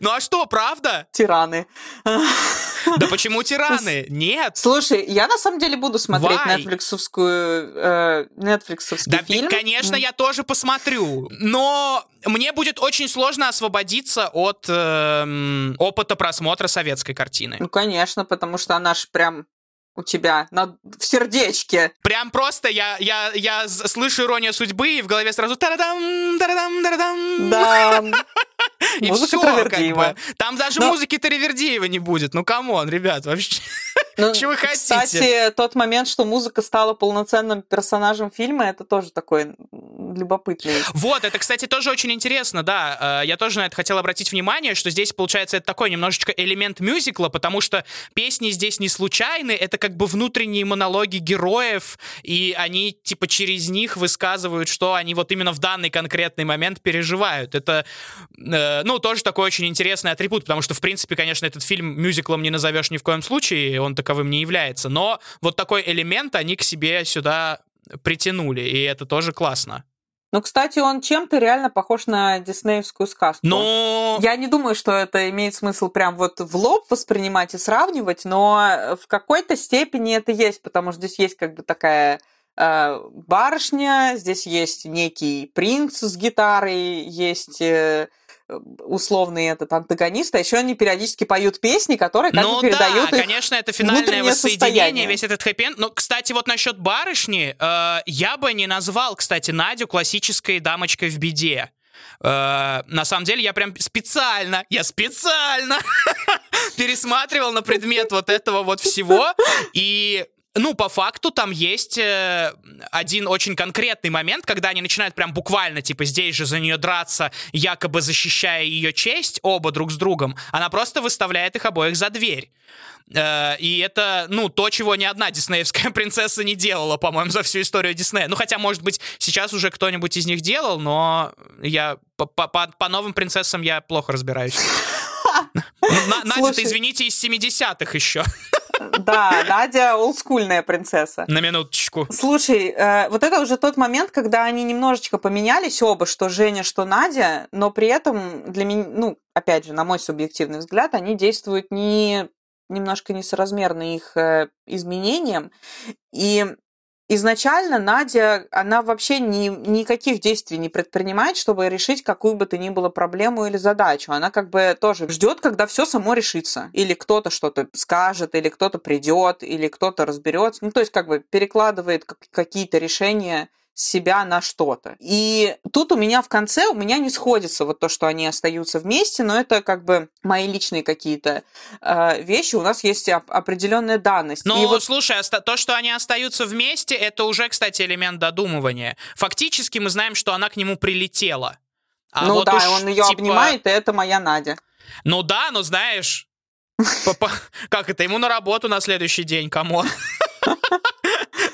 Ну а что, правда? тираны. Да почему тираны? Нет. Слушай, я на самом деле буду смотреть нетфликсовскую, э, нетфликсовский Да, фильм. конечно, я тоже посмотрю. Но мне будет очень сложно освободиться от эм, опыта просмотра советской картины. Ну, конечно, потому что она ж прям у тебя на... в сердечке. Прям просто я, я, я слышу иронию судьбы, и в голове сразу тарадам, тарадам, тарадам. Да. И всё, как бы. Там даже музыки Таривердиева не будет. Ну, come on, ребят, вообще. Ну, Чего вы хотите? Кстати, тот момент, что музыка стала полноценным персонажем фильма, это тоже такой любопытный. Вот, это, кстати, тоже очень интересно, да. Э, я тоже на это хотел обратить внимание, что здесь, получается, это такой немножечко элемент мюзикла, потому что песни здесь не случайны, это как бы внутренние монологи героев, и они, типа, через них высказывают, что они вот именно в данный конкретный момент переживают. Это, э, ну, тоже такой очень интересный атрибут, потому что, в принципе, конечно, этот фильм мюзиклом не назовешь ни в коем случае, он таковым не является, но вот такой элемент они к себе сюда притянули, и это тоже классно. Ну, кстати, он чем-то реально похож на диснеевскую сказку. Но... Я не думаю, что это имеет смысл прям вот в лоб воспринимать и сравнивать, но в какой-то степени это есть, потому что здесь есть как бы такая э, барышня, здесь есть некий принц с гитарой, есть э, условный этот антагонист, а еще они периодически поют песни, которые как ну, бы передают да, их конечно, это финальное воссоединение, весь этот хэппи Но, кстати, вот насчет барышни, э, я бы не назвал, кстати, Надю классической дамочкой в беде. Uh, на самом деле я прям специально, я специально пересматривал на предмет вот этого вот всего, и ну, по факту там есть э, один очень конкретный момент, когда они начинают прям буквально, типа, здесь же за нее драться, якобы защищая ее честь, оба друг с другом. Она просто выставляет их обоих за дверь. Э, и это, ну, то, чего ни одна диснеевская принцесса не делала, по-моему, за всю историю Диснея. Ну, хотя, может быть, сейчас уже кто-нибудь из них делал, но я по, по, по новым принцессам я плохо разбираюсь. Надя, извините, из 70-х еще. Да, Надя олдскульная принцесса. На минуточку. Слушай, э, вот это уже тот момент, когда они немножечко поменялись оба, что Женя, что Надя, но при этом для меня, ну, опять же, на мой субъективный взгляд, они действуют не немножко несоразмерно их э, изменениям. И изначально Надя, она вообще ни, никаких действий не предпринимает, чтобы решить какую бы то ни было проблему или задачу. Она как бы тоже ждет, когда все само решится. Или кто-то что-то скажет, или кто-то придет, или кто-то разберется. Ну, то есть как бы перекладывает какие-то решения себя на что-то. И тут у меня в конце, у меня не сходится вот то, что они остаются вместе, но это как бы мои личные какие-то э, вещи. У нас есть оп- определенная данность. Ну, вот... слушай, то, что они остаются вместе, это уже, кстати, элемент додумывания. Фактически мы знаем, что она к нему прилетела. А ну вот да, уж, он ее типа... обнимает, и это моя Надя. Ну да, но знаешь, как это, ему на работу на следующий день, кому?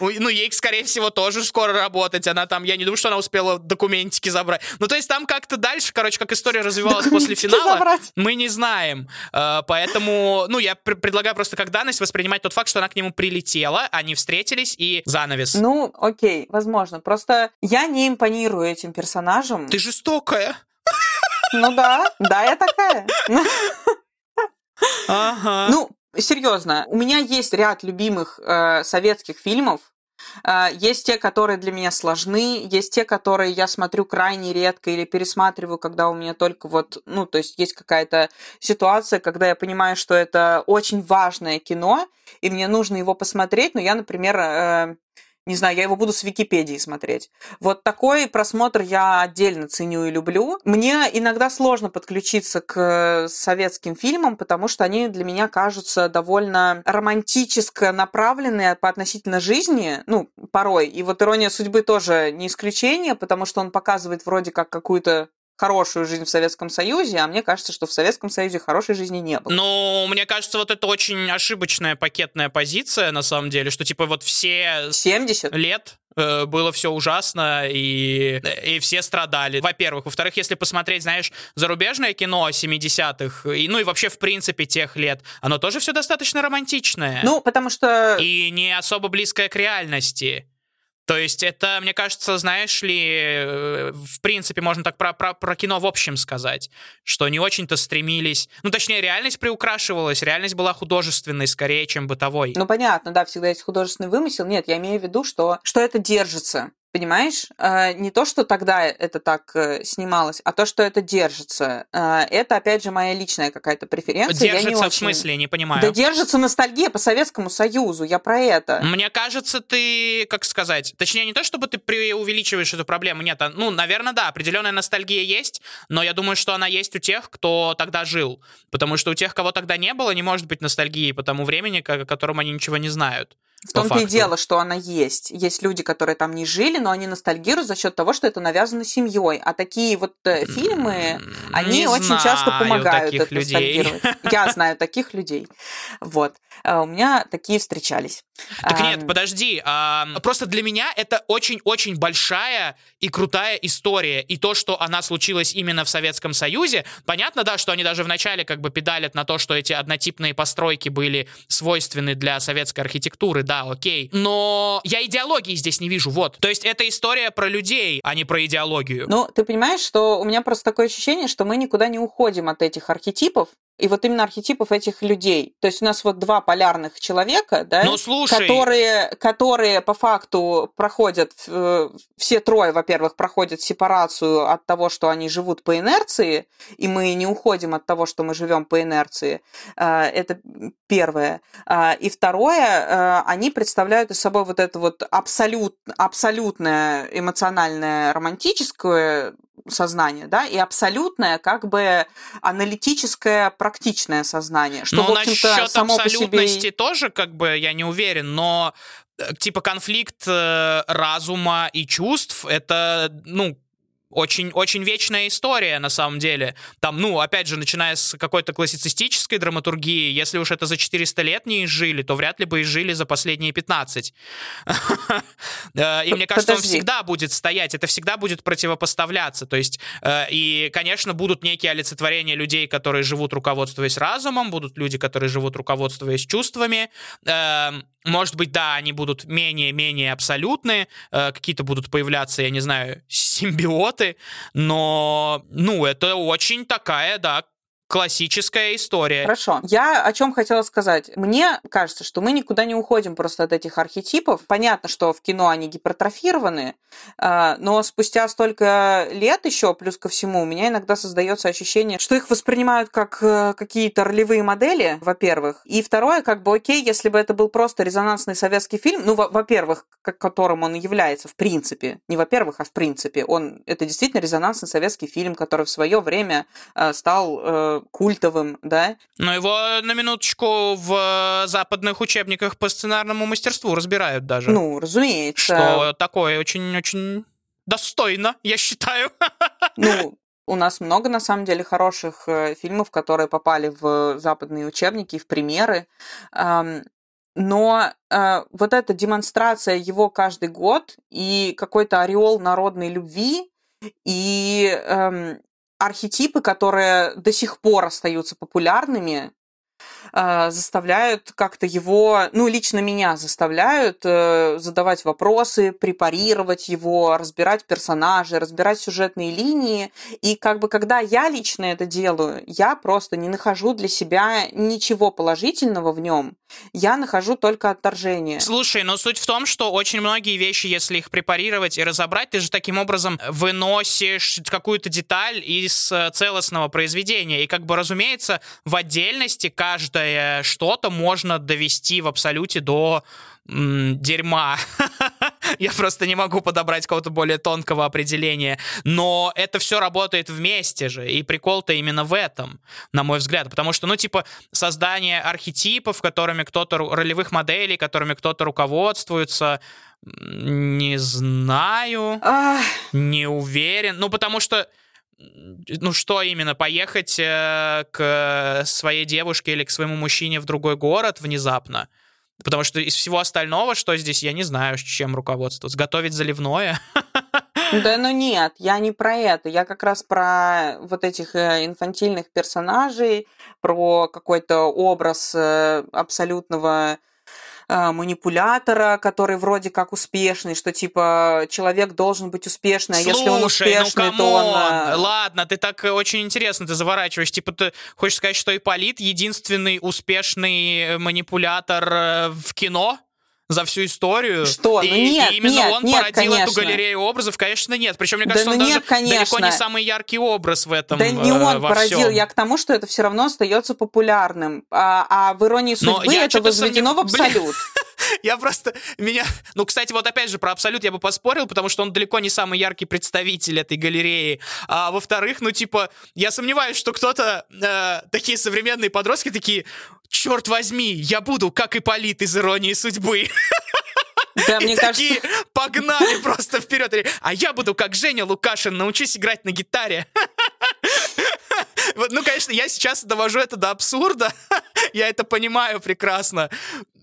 Ну, ей, скорее всего, тоже скоро работать. Она там, я не думаю, что она успела документики забрать. Ну, то есть там как-то дальше, короче, как история развивалась после финала, забрать. мы не знаем. Э, поэтому, ну, я предлагаю просто как данность воспринимать тот факт, что она к нему прилетела, они встретились и занавес. Ну, окей, возможно. Просто я не импонирую этим персонажам. Ты жестокая. Ну да, да, я такая. Ага. Ну, серьезно, у меня есть ряд любимых э, советских фильмов. Э, есть те, которые для меня сложны, есть те, которые я смотрю крайне редко или пересматриваю, когда у меня только вот, ну, то есть есть какая-то ситуация, когда я понимаю, что это очень важное кино, и мне нужно его посмотреть, но я, например, э, не знаю, я его буду с Википедии смотреть. Вот такой просмотр я отдельно ценю и люблю. Мне иногда сложно подключиться к советским фильмам, потому что они для меня кажутся довольно романтически направленные по относительно жизни, ну, порой. И вот «Ирония судьбы» тоже не исключение, потому что он показывает вроде как какую-то хорошую жизнь в Советском Союзе, а мне кажется, что в Советском Союзе хорошей жизни не было. Ну, мне кажется, вот это очень ошибочная пакетная позиция, на самом деле, что типа вот все 70 лет э, было все ужасно, и, и все страдали. Во-первых. Во-вторых, если посмотреть, знаешь, зарубежное кино 70-х, и, ну и вообще, в принципе, тех лет, оно тоже все достаточно романтичное. Ну, потому что... И не особо близкое к реальности. То есть это, мне кажется, знаешь ли, э, в принципе, можно так про, про, про кино в общем сказать, что не очень-то стремились... Ну, точнее, реальность приукрашивалась, реальность была художественной скорее, чем бытовой. Ну, понятно, да, всегда есть художественный вымысел. Нет, я имею в виду, что, что это держится. Понимаешь? Э, не то, что тогда это так э, снималось, а то, что это держится. Э, это, опять же, моя личная какая-то преференция. Держится я не очень... в смысле, не понимаю. Да держится ностальгия по Советскому Союзу, я про это. Мне кажется, ты, как сказать, точнее, не то, чтобы ты преувеличиваешь эту проблему, нет, а, ну, наверное, да, определенная ностальгия есть, но я думаю, что она есть у тех, кто тогда жил, потому что у тех, кого тогда не было, не может быть ностальгии по тому времени, о котором они ничего не знают. В том-то и дело, что она есть. Есть люди, которые там не жили, но они ностальгируют за счет того, что это навязано семьей. А такие вот э, фильмы, они Не очень часто помогают это людей. ностальгировать. Я знаю таких людей. Вот. А У меня такие встречались. Так нет, подожди. а, просто для меня это очень-очень большая и крутая история. И то, что она случилась именно в Советском Союзе, понятно, да, что они даже вначале как бы педалят на то, что эти однотипные постройки были свойственны для советской архитектуры, да, окей. Но я идеологии здесь не вижу, вот. То есть это история про людей, а не про идеологию. Ну, ты понимаешь, что у меня просто такое ощущение, что мы никуда не уходим от этих архетипов, и вот именно архетипов этих людей. То есть у нас вот два полярных человека, да, Ну, слушай. которые, которые по факту проходят, э, все трое, во-первых, проходят сепарацию от того, что они живут по инерции, и мы не уходим от того, что мы живем по инерции. Э, Это первое. А, И второе, э, они представляют из собой вот это вот абсолют, абсолютное эмоциональное романтическое сознание, да, и абсолютное как бы аналитическое практичное сознание, что, Ну, в насчет само по себе... абсолютности тоже, как бы, я не уверен, но э, типа конфликт э, разума и чувств это, ну, очень, очень вечная история, на самом деле. Там, ну, опять же, начиная с какой-то классицистической драматургии, если уж это за 400 лет не изжили, то вряд ли бы изжили за последние 15. Э, И мне кажется, он всегда будет стоять, это всегда будет противопоставляться. То есть, э, и, конечно, будут некие олицетворения людей, которые живут руководствуясь разумом, будут люди, которые живут руководствуясь чувствами. Эм, Может быть, да, они будут менее-менее абсолютны, э, какие-то будут появляться, я не знаю, симбиоты, но, ну, это очень такая, да, классическая история. Хорошо. Я о чем хотела сказать. Мне кажется, что мы никуда не уходим просто от этих архетипов. Понятно, что в кино они гипертрофированы, а, но спустя столько лет еще, плюс ко всему, у меня иногда создается ощущение, что их воспринимают как э, какие-то ролевые модели, во-первых. И второе, как бы окей, если бы это был просто резонансный советский фильм, ну, во- во-первых, которым он является в принципе, не во-первых, а в принципе, он это действительно резонансный советский фильм, который в свое время э, стал э, культовым, да, Но его на минуточку в э, западных учебниках по сценарному мастерству разбирают даже. ну, разумеется. что такое очень-очень достойно, я считаю. Ну, у нас много, на самом деле, хороших э, фильмов, которые попали в западные учебники, в примеры. Но э, вот эта демонстрация его каждый год и какой-то ореол народной любви и эм, архетипы, которые до сих пор остаются популярными, заставляют как-то его, ну, лично меня заставляют э, задавать вопросы, препарировать его, разбирать персонажей, разбирать сюжетные линии. И как бы когда я лично это делаю, я просто не нахожу для себя ничего положительного в нем. Я нахожу только отторжение. Слушай, но суть в том, что очень многие вещи, если их препарировать и разобрать, ты же таким образом выносишь какую-то деталь из э, целостного произведения. И как бы, разумеется, в отдельности каждое что-то можно довести в абсолюте до м, дерьма. Я просто не могу подобрать какого-то более тонкого определения. Но это все работает вместе же. И прикол-то именно в этом, на мой взгляд. Потому что, ну, типа, создание архетипов, которыми кто-то, ролевых моделей, которыми кто-то руководствуется, не знаю, не уверен. Ну, потому что ну что именно, поехать э, к своей девушке или к своему мужчине в другой город внезапно? Потому что из всего остального, что здесь, я не знаю, чем руководствоваться. Готовить заливное? Да ну нет, я не про это. Я как раз про вот этих э, инфантильных персонажей, про какой-то образ э, абсолютного э, манипулятора, который вроде как успешный, что типа человек должен быть успешный, а если он ну успешный, то он... come on, э, ладно, ты так э, очень интересно ты заворачиваешь. Типа ты хочешь сказать, что Ипполит единственный успешный э, манипулятор э, в кино? За всю историю. Что? И, Ну нет, и именно нет, он нет, породил эту конечно. галерею образов, конечно, нет. Причем, мне Да кажется, ну он даже нет, далеко не конечно. самый яркий образ в этом. Да не э, он во породил, всем. я к тому, что это все равно остается популярным. А, а в иронии Но судьбы я это возведено в сомнев- Блин. Я просто... Меня... Ну, кстати, вот опять же, про Абсолют я бы поспорил, потому что он далеко не самый яркий представитель этой галереи. А во-вторых, ну, типа, я сомневаюсь, что кто-то... Э, такие современные подростки такие... Черт возьми, я буду как Ипполит из «Иронии судьбы». Да, И мне такие кажется, погнали просто вперед. А я буду как Женя Лукашин, научусь играть на гитаре. Ну, конечно, я сейчас довожу это до абсурда. Я это понимаю прекрасно.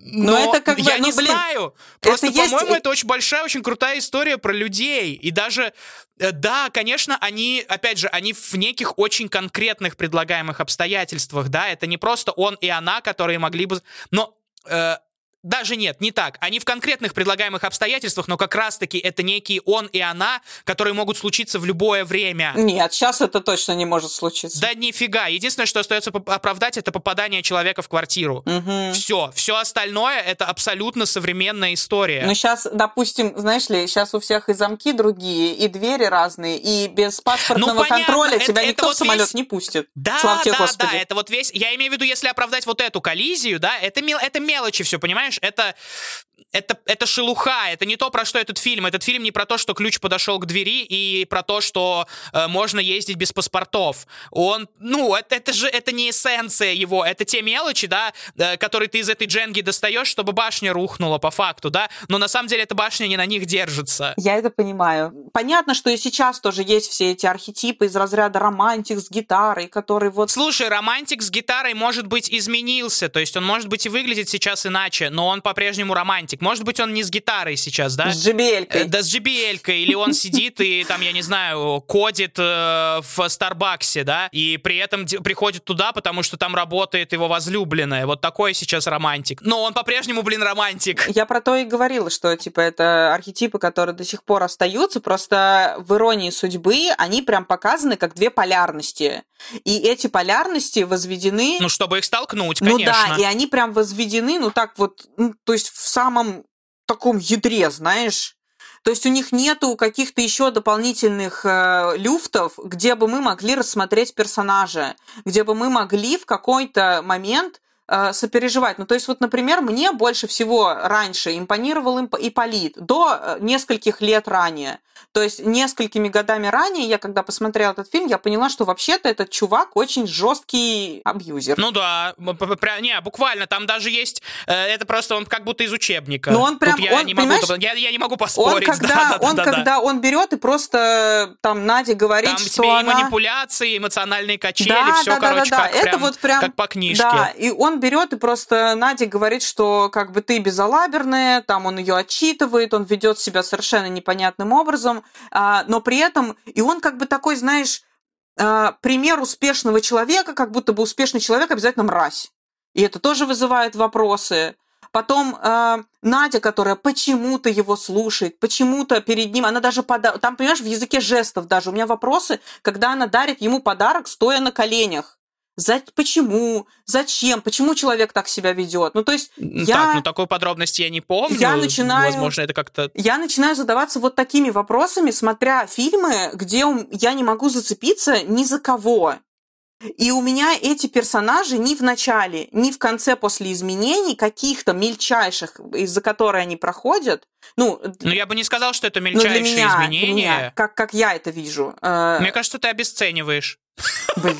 Но, это как бы, я ну, не блин, знаю. Просто, это есть- по-моему, это очень большая, очень крутая история про людей. И даже, э, да, конечно, они, опять же, они в неких очень конкретных предлагаемых обстоятельствах, да, это не просто он и она, которые могли бы... Но э, даже нет, не так. Они в конкретных предлагаемых обстоятельствах, но как раз-таки это некие он и она, которые могут случиться в любое время. нет, сейчас это точно не может случиться. Да нифига. Единственное, что остается оправдать, это попадание человека в квартиру. Мгм. Все. Все остальное это абсолютно современная история. Ну, сейчас, допустим, знаешь ли, сейчас у всех и замки другие, и двери разные, и без паспортного Ну, понятно, контроля это- тебя это никто вот в самолет весь- не пустит. Да, Слава тебе, да, Господи. да, это вот весь, я имею в виду, если оправдать вот эту коллизию, да, это, мел, это мелочи все, понимаешь, это, это, это шелуха, это не то, про что этот фильм, этот фильм не про то, что ключ подошел к двери и про то, что э, можно ездить без паспортов, он, ну, это, это же, это не эссенция его, это те мелочи, да, э, которые ты из этой дженги достаешь, чтобы башня рухнула по факту, да, но на самом деле эта башня не на них держится. Я это понимаю. Понятно, что и сейчас тоже есть все эти архетипы из разряда романтик с гитарой, который вот... Слушай, романтик с гитарой, может быть, изменился. То есть он, может быть, и выглядит сейчас иначе, но он по-прежнему романтик. Может быть, он не с гитарой сейчас, да? С JBL. Э, Да с JBL, или он сидит и там, я не знаю, кодит э, в Старбаксе, да, и при этом приходит туда, потому что там работает его возлюбленная. Вот такой сейчас романтик. Но он по-прежнему, блин, романтик. Я про то и говорила, что типа это архетипы, которые до сих пор остаются, просто в иронии судьбы они прям показаны как две полярности. И эти полярности возведены Ну, чтобы их столкнуть, Ну конечно. да, и они прям возведены, ну так вот, ну, то есть в самом таком ядре, знаешь. То есть у них нету каких-то еще дополнительных э, люфтов, где бы мы могли рассмотреть персонажа, где бы мы могли в какой-то момент сопереживать. Ну, то есть вот, например, мне больше всего раньше импонировал Имп- Ипполит до э, нескольких лет ранее. То есть несколькими годами ранее, я когда посмотрела этот фильм, я поняла, что вообще-то этот чувак очень жесткий абьюзер. Ну да, не, буквально, там даже есть, э, это просто он как будто из учебника. Ну, он прям- Тут я, он, не могу, я, я не могу Он поспорить. когда, да, да, он, да, да, да. когда он берет и просто там Наде говорит, Там что тебе она... манипуляции, эмоциональные качели, Да, все, да, да, короче, да, да. как, Это прям- вот прям- как по книжке. Да, и он берет и просто Наде говорит, что как бы ты безалаберная, там он ее отчитывает, он ведет себя совершенно непонятным образом, а, но при этом и он как бы такой, знаешь, а, пример успешного человека, как будто бы успешный человек обязательно мразь. И это тоже вызывает вопросы. Потом э, Надя, которая почему-то его слушает, почему-то перед ним, она даже пода... там, понимаешь, в языке жестов даже. У меня вопросы, когда она дарит ему подарок, стоя на коленях. За... Почему? Зачем? Почему человек так себя ведет? Ну, то есть М, я... Так, ну такой подробности я не помню. Я начинаю- Возможно, это как-то... Я начинаю задаваться вот такими вопросами, смотря фильмы, где я не могу зацепиться ни за кого. И у меня эти персонажи ни в начале, ни в конце после изменений каких-то мельчайших, из-за которых они проходят, ну, Ну, я бы не сказал, что это ну, мельчайшие для меня, для изменения. меня, как, как я это вижу. Э, Мне кажется, ты обесцениваешь. блин,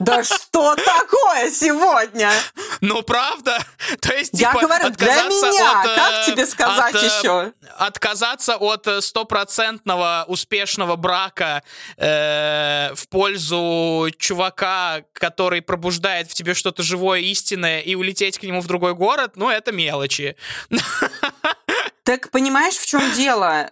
да что такое сегодня? Ну, правда? То есть, Я типа, говорю, для меня, от, э, как тебе сказать от, э, еще? Отказаться от э, стопроцентного успешного брака э, в пользу чувака, который пробуждает в тебе что-то живое, истинное, и улететь к нему в другой город, ну, это мелочи. Так понимаешь, в чем дело?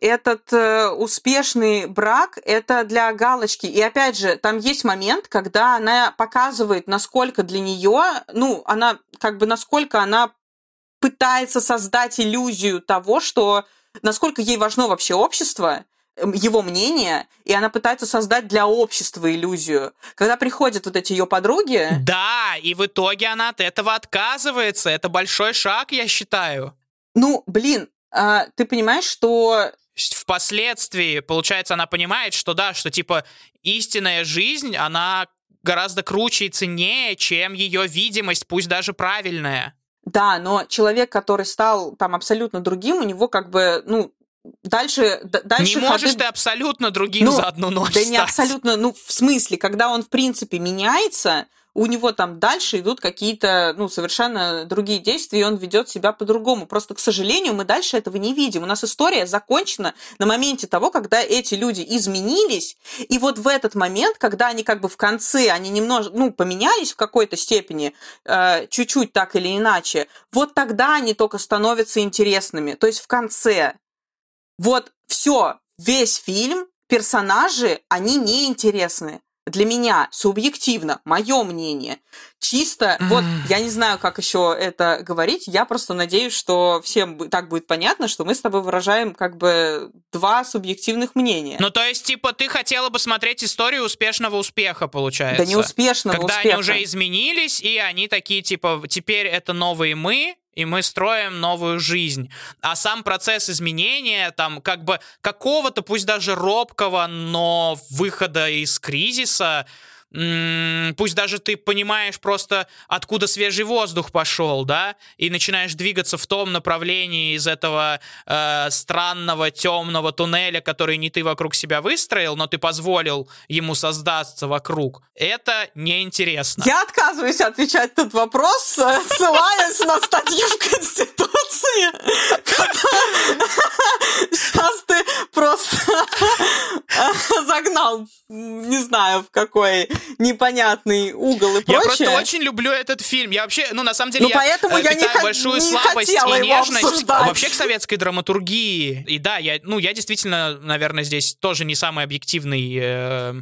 Этот э, успешный брак это для галочки. И опять же, там есть момент, когда она показывает, насколько для нее, ну, она как бы насколько она пытается создать иллюзию того, что насколько ей важно вообще общество, его мнение, и она пытается создать для общества иллюзию. Когда приходят вот эти ее подруги, Да, и в итоге она от этого отказывается. Это большой шаг, я считаю. Ну, блин, а, ты понимаешь, что Впоследствии, получается, она понимает, что да, что типа истинная жизнь, она гораздо круче и ценнее, чем ее видимость, пусть даже правильная. Да, но человек, который стал там абсолютно другим, у него как бы, ну, дальше, дальше не можешь ты абсолютно другим ну, за одну ночь да стать. не абсолютно ну в смысле когда он в принципе меняется у него там дальше идут какие-то, ну, совершенно другие действия, и он ведет себя по-другому. Просто, к сожалению, мы дальше этого не видим. У нас история закончена на моменте того, когда эти люди изменились, и вот в этот момент, когда они как бы в конце, они немножко, ну, поменялись в какой-то степени, э, чуть-чуть так или иначе, вот тогда они только становятся интересными. То есть в конце. Вот все, весь фильм, персонажи, они неинтересны для меня субъективно, мое мнение, чисто, вот, я не знаю, как еще это говорить, я просто надеюсь, что всем так будет понятно, что мы с тобой выражаем как бы два субъективных мнения. Ну, то есть, типа, ты хотела бы смотреть историю успешного успеха, получается? Да не успешного Когда успеха. они уже изменились, и они такие, типа, теперь это новые мы, и мы строим новую жизнь. А сам процесс изменения, там, как бы какого-то, пусть даже робкого, но выхода из кризиса, пусть даже ты понимаешь просто, откуда свежий воздух пошел, да, и начинаешь двигаться в том направлении из этого э, странного темного туннеля, который не ты вокруг себя выстроил, но ты позволил ему создаться вокруг. Это неинтересно. Я отказываюсь отвечать этот вопрос, ссылаясь на статью в Конституции. Сейчас ты просто не знаю, в какой непонятный угол и прочее. Я просто очень люблю этот фильм. Я вообще, ну, на самом деле, ну, я поэтому я не большую не слабость и нежность обсуждать. вообще к советской драматургии. И да, я, ну, я действительно, наверное, здесь тоже не самый объективный э,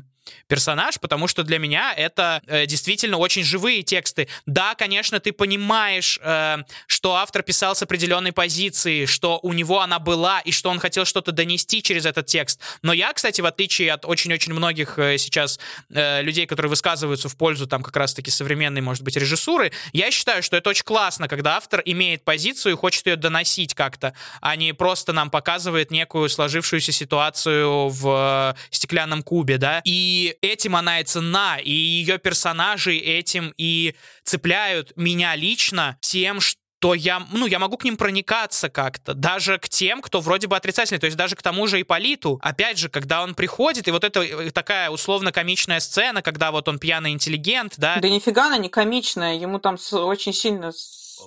персонаж, потому что для меня это э, действительно очень живые тексты. Да, конечно, ты понимаешь, э, что автор писал с определенной позиции, что у него она была и что он хотел что-то донести через этот текст. Но я, кстати, в отличие от очень-очень многих э, сейчас э, людей, которые высказываются в пользу там как раз-таки современной, может быть, режиссуры, я считаю, что это очень классно, когда автор имеет позицию и хочет ее доносить как-то, а не просто нам показывает некую сложившуюся ситуацию в э, стеклянном кубе, да. И этим она и цена, и ее персонажи этим и цепляют меня лично тем, что то я, ну, я могу к ним проникаться как-то, даже к тем, кто вроде бы отрицательный, то есть даже к тому же Иполиту. Опять же, когда он приходит, и вот это э, такая условно-комичная сцена, когда вот он пьяный интеллигент, да. Да нифига она не комичная, ему там очень сильно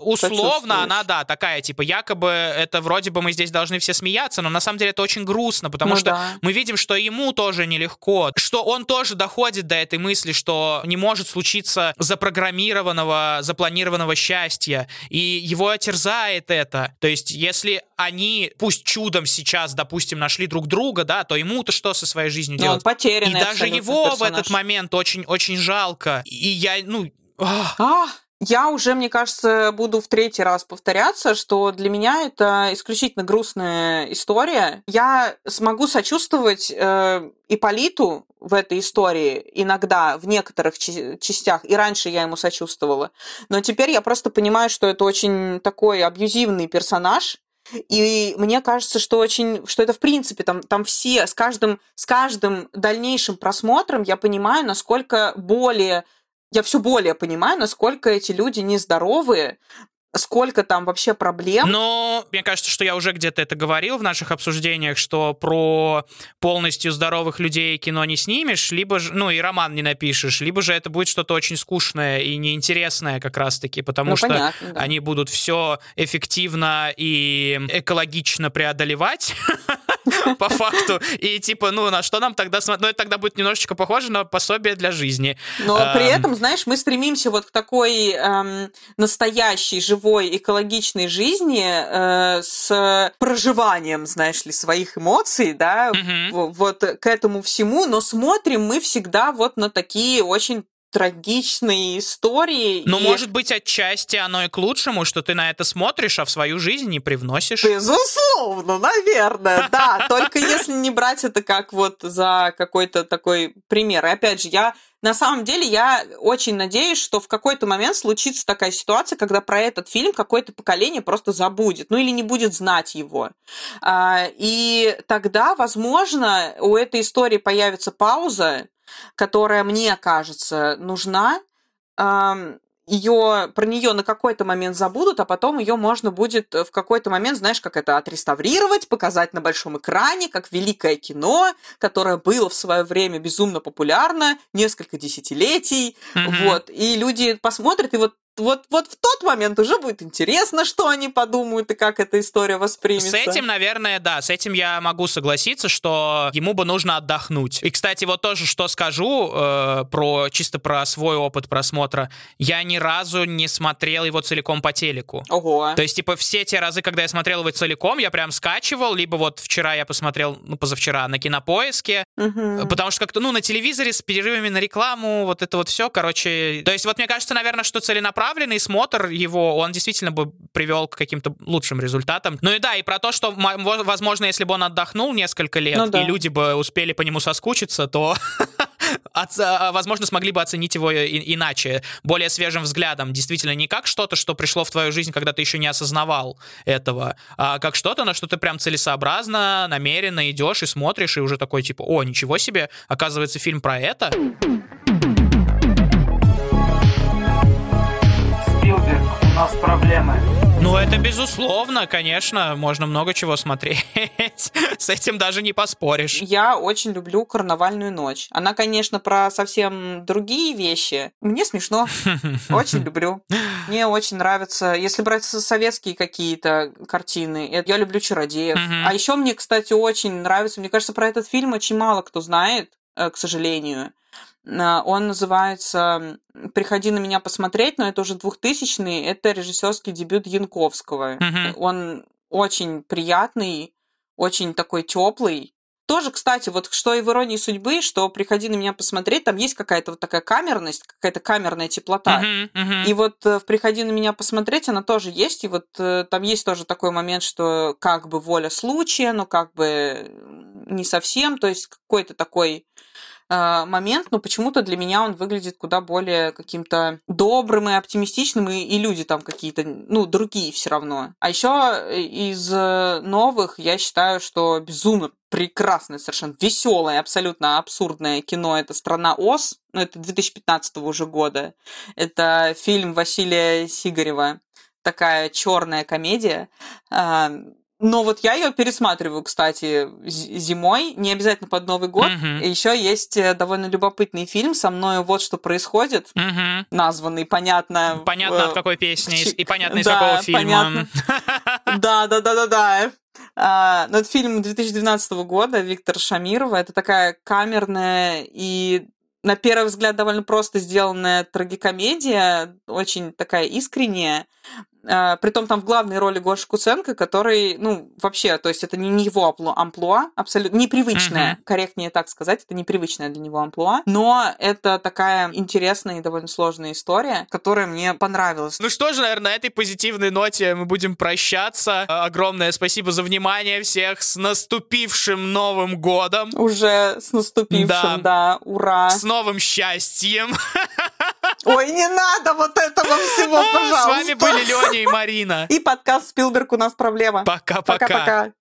условно она, да, такая, типа, якобы это вроде бы мы здесь должны все смеяться, но на самом деле это очень грустно, потому ну, что да. мы видим, что ему тоже нелегко, что он тоже доходит до этой мысли, что не может случиться запрограммированного, запланированного счастья, и его терзает это. То есть, если они, пусть чудом сейчас, допустим, нашли друг друга, да, то ему-то что со своей жизнью но делать? Он потерянный и даже его персонаж. в этот момент очень-очень жалко. И я, ну... Ах. Я уже, мне кажется, буду в третий раз повторяться, что для меня это исключительно грустная история. Я смогу сочувствовать э, Иполиту в этой истории иногда, в некоторых частях, и раньше я ему сочувствовала. Но теперь я просто понимаю, что это очень такой абьюзивный персонаж, и мне кажется, что очень, что это в принципе там, там все с каждым, с каждым дальнейшим просмотром я понимаю, насколько более я все более понимаю, насколько эти люди нездоровые, сколько там вообще проблем. Но мне кажется, что я уже где-то это говорил в наших обсуждениях, что про полностью здоровых людей кино не снимешь, либо же, ну и роман не напишешь, либо же это будет что-то очень скучное и неинтересное как раз-таки, потому ну, что понятно, да. они будут все эффективно и экологично преодолевать. по факту. И типа, ну, на что нам тогда смотреть? Ну, это тогда будет немножечко похоже на пособие для жизни. Но при этом, знаешь, мы стремимся вот к такой эм, настоящей, живой, экологичной жизни э, с проживанием, знаешь ли, своих эмоций, да, вот к этому всему, но смотрим мы всегда вот на такие очень трагичные истории. Но, и... может быть, отчасти оно и к лучшему, что ты на это смотришь, а в свою жизнь не привносишь. Безусловно, наверное, да. Только если не брать это как вот за какой-то такой пример. И опять же, я на самом деле я очень надеюсь, что в какой-то момент случится такая ситуация, когда про этот фильм какое-то поколение просто забудет, ну или не будет знать его. А, и тогда, возможно, у этой истории появится пауза, которая, мне кажется, нужна. ее, про нее на какой-то момент забудут, а потом ее можно будет в какой-то момент, знаешь, как это отреставрировать, показать на большом экране, как великое кино, которое было в свое время безумно популярно, несколько десятилетий, Мгм. вот, и люди посмотрят, и вот вот, вот в тот момент уже будет интересно, что они подумают и как эта история воспримется. С этим, наверное, да, с этим я могу согласиться, что ему бы нужно отдохнуть. И, кстати, вот тоже что скажу э, про чисто про свой опыт просмотра. Я ни разу не смотрел его целиком по телеку. Ого. То есть, типа, все те разы, когда я смотрел его целиком, я прям скачивал, либо вот вчера я посмотрел, ну, позавчера на кинопоиске, Мгм. потому что как-то, ну, на телевизоре с перерывами на рекламу, вот это вот все, короче. То есть, вот мне кажется, наверное, что целенаправленный смотр его, он действительно бы привел к каким-то лучшим результатам. Ну и да, и про то, что, возможно, если бы он отдохнул несколько лет, Ну да. и люди бы успели по нему соскучиться, то а, возможно, смогли бы оценить его иначе, более свежим взглядом. Действительно, не как что-то, что пришло в твою жизнь, когда ты еще не осознавал этого, а как что-то, на что ты прям целесообразно, намеренно идешь и смотришь, и уже такой, типа, о, ничего себе, оказывается, фильм про это. Нас проблемы. Ну, это безусловно, конечно, можно много чего смотреть. С этим даже не поспоришь. Я очень люблю «Карнавальную ночь». Она, конечно, про совсем другие вещи. Мне смешно. Очень люблю. Мне очень нравится. Если брать со- советские какие-то картины, это- я люблю «Чародеев». А еще мне, кстати, очень нравится, мне кажется, про этот фильм очень мало кто знает, э, к сожалению. А, Он называется «Приходи на меня посмотреть», но это уже 2000-й. Это режиссерский дебют Янковского. Мгм. Он очень приятный, очень такой теплый. Тоже, кстати, вот что и в «Иронии судьбы», что «Приходи на меня посмотреть», там есть какая-то вот такая камерность, какая-то камерная теплота. Мгм, мгм. И вот э, в «Приходи на меня посмотреть» она тоже есть, и вот э, там есть тоже такой момент, что как бы воля случая, но как бы не совсем, то есть какой-то такой момент, но почему-то для меня он выглядит куда более каким-то добрым и оптимистичным, и, и люди там какие-то, ну, другие все равно. А еще из э, новых я считаю, что безумно прекрасное, совершенно веселое, абсолютно абсурдное кино это «Страна Оз», ну, это 2015 уже года. Это фильм Василия Сигарева, такая черная комедия. Но вот я ее пересматриваю, кстати, зимой, не обязательно под Новый год. Мгм. Еще есть э, довольно любопытный фильм со мною вот что происходит, Мгм. названный, понятно. Понятно, э, от какой песни и понятно, из да, какого фильма. понятно. Да, да, да, да, да. А, ну, это фильм 2012 года Виктора Шамирова. Это такая камерная и на первый взгляд довольно просто сделанная трагикомедия, очень такая искренняя. А, Притом там в главной роли Гоша Куценко, который, ну, вообще, то есть это не его амплу- амплуа, абсолютно непривычное, Мгм. корректнее так сказать, это непривычное для него амплуа, но это такая интересная и довольно сложная история, которая мне понравилась. Ну что же, наверное, на этой позитивной ноте мы будем прощаться. Огромное спасибо за внимание всех с наступившим Новым годом. Уже с наступившим, Да. да, ура. С новым счастьем. Ой, не надо вот этого всего, пожалуйста. С вами были Леня и Марина. И подкаст «Спилберг. У нас проблема». Пока-пока. Пока-пока.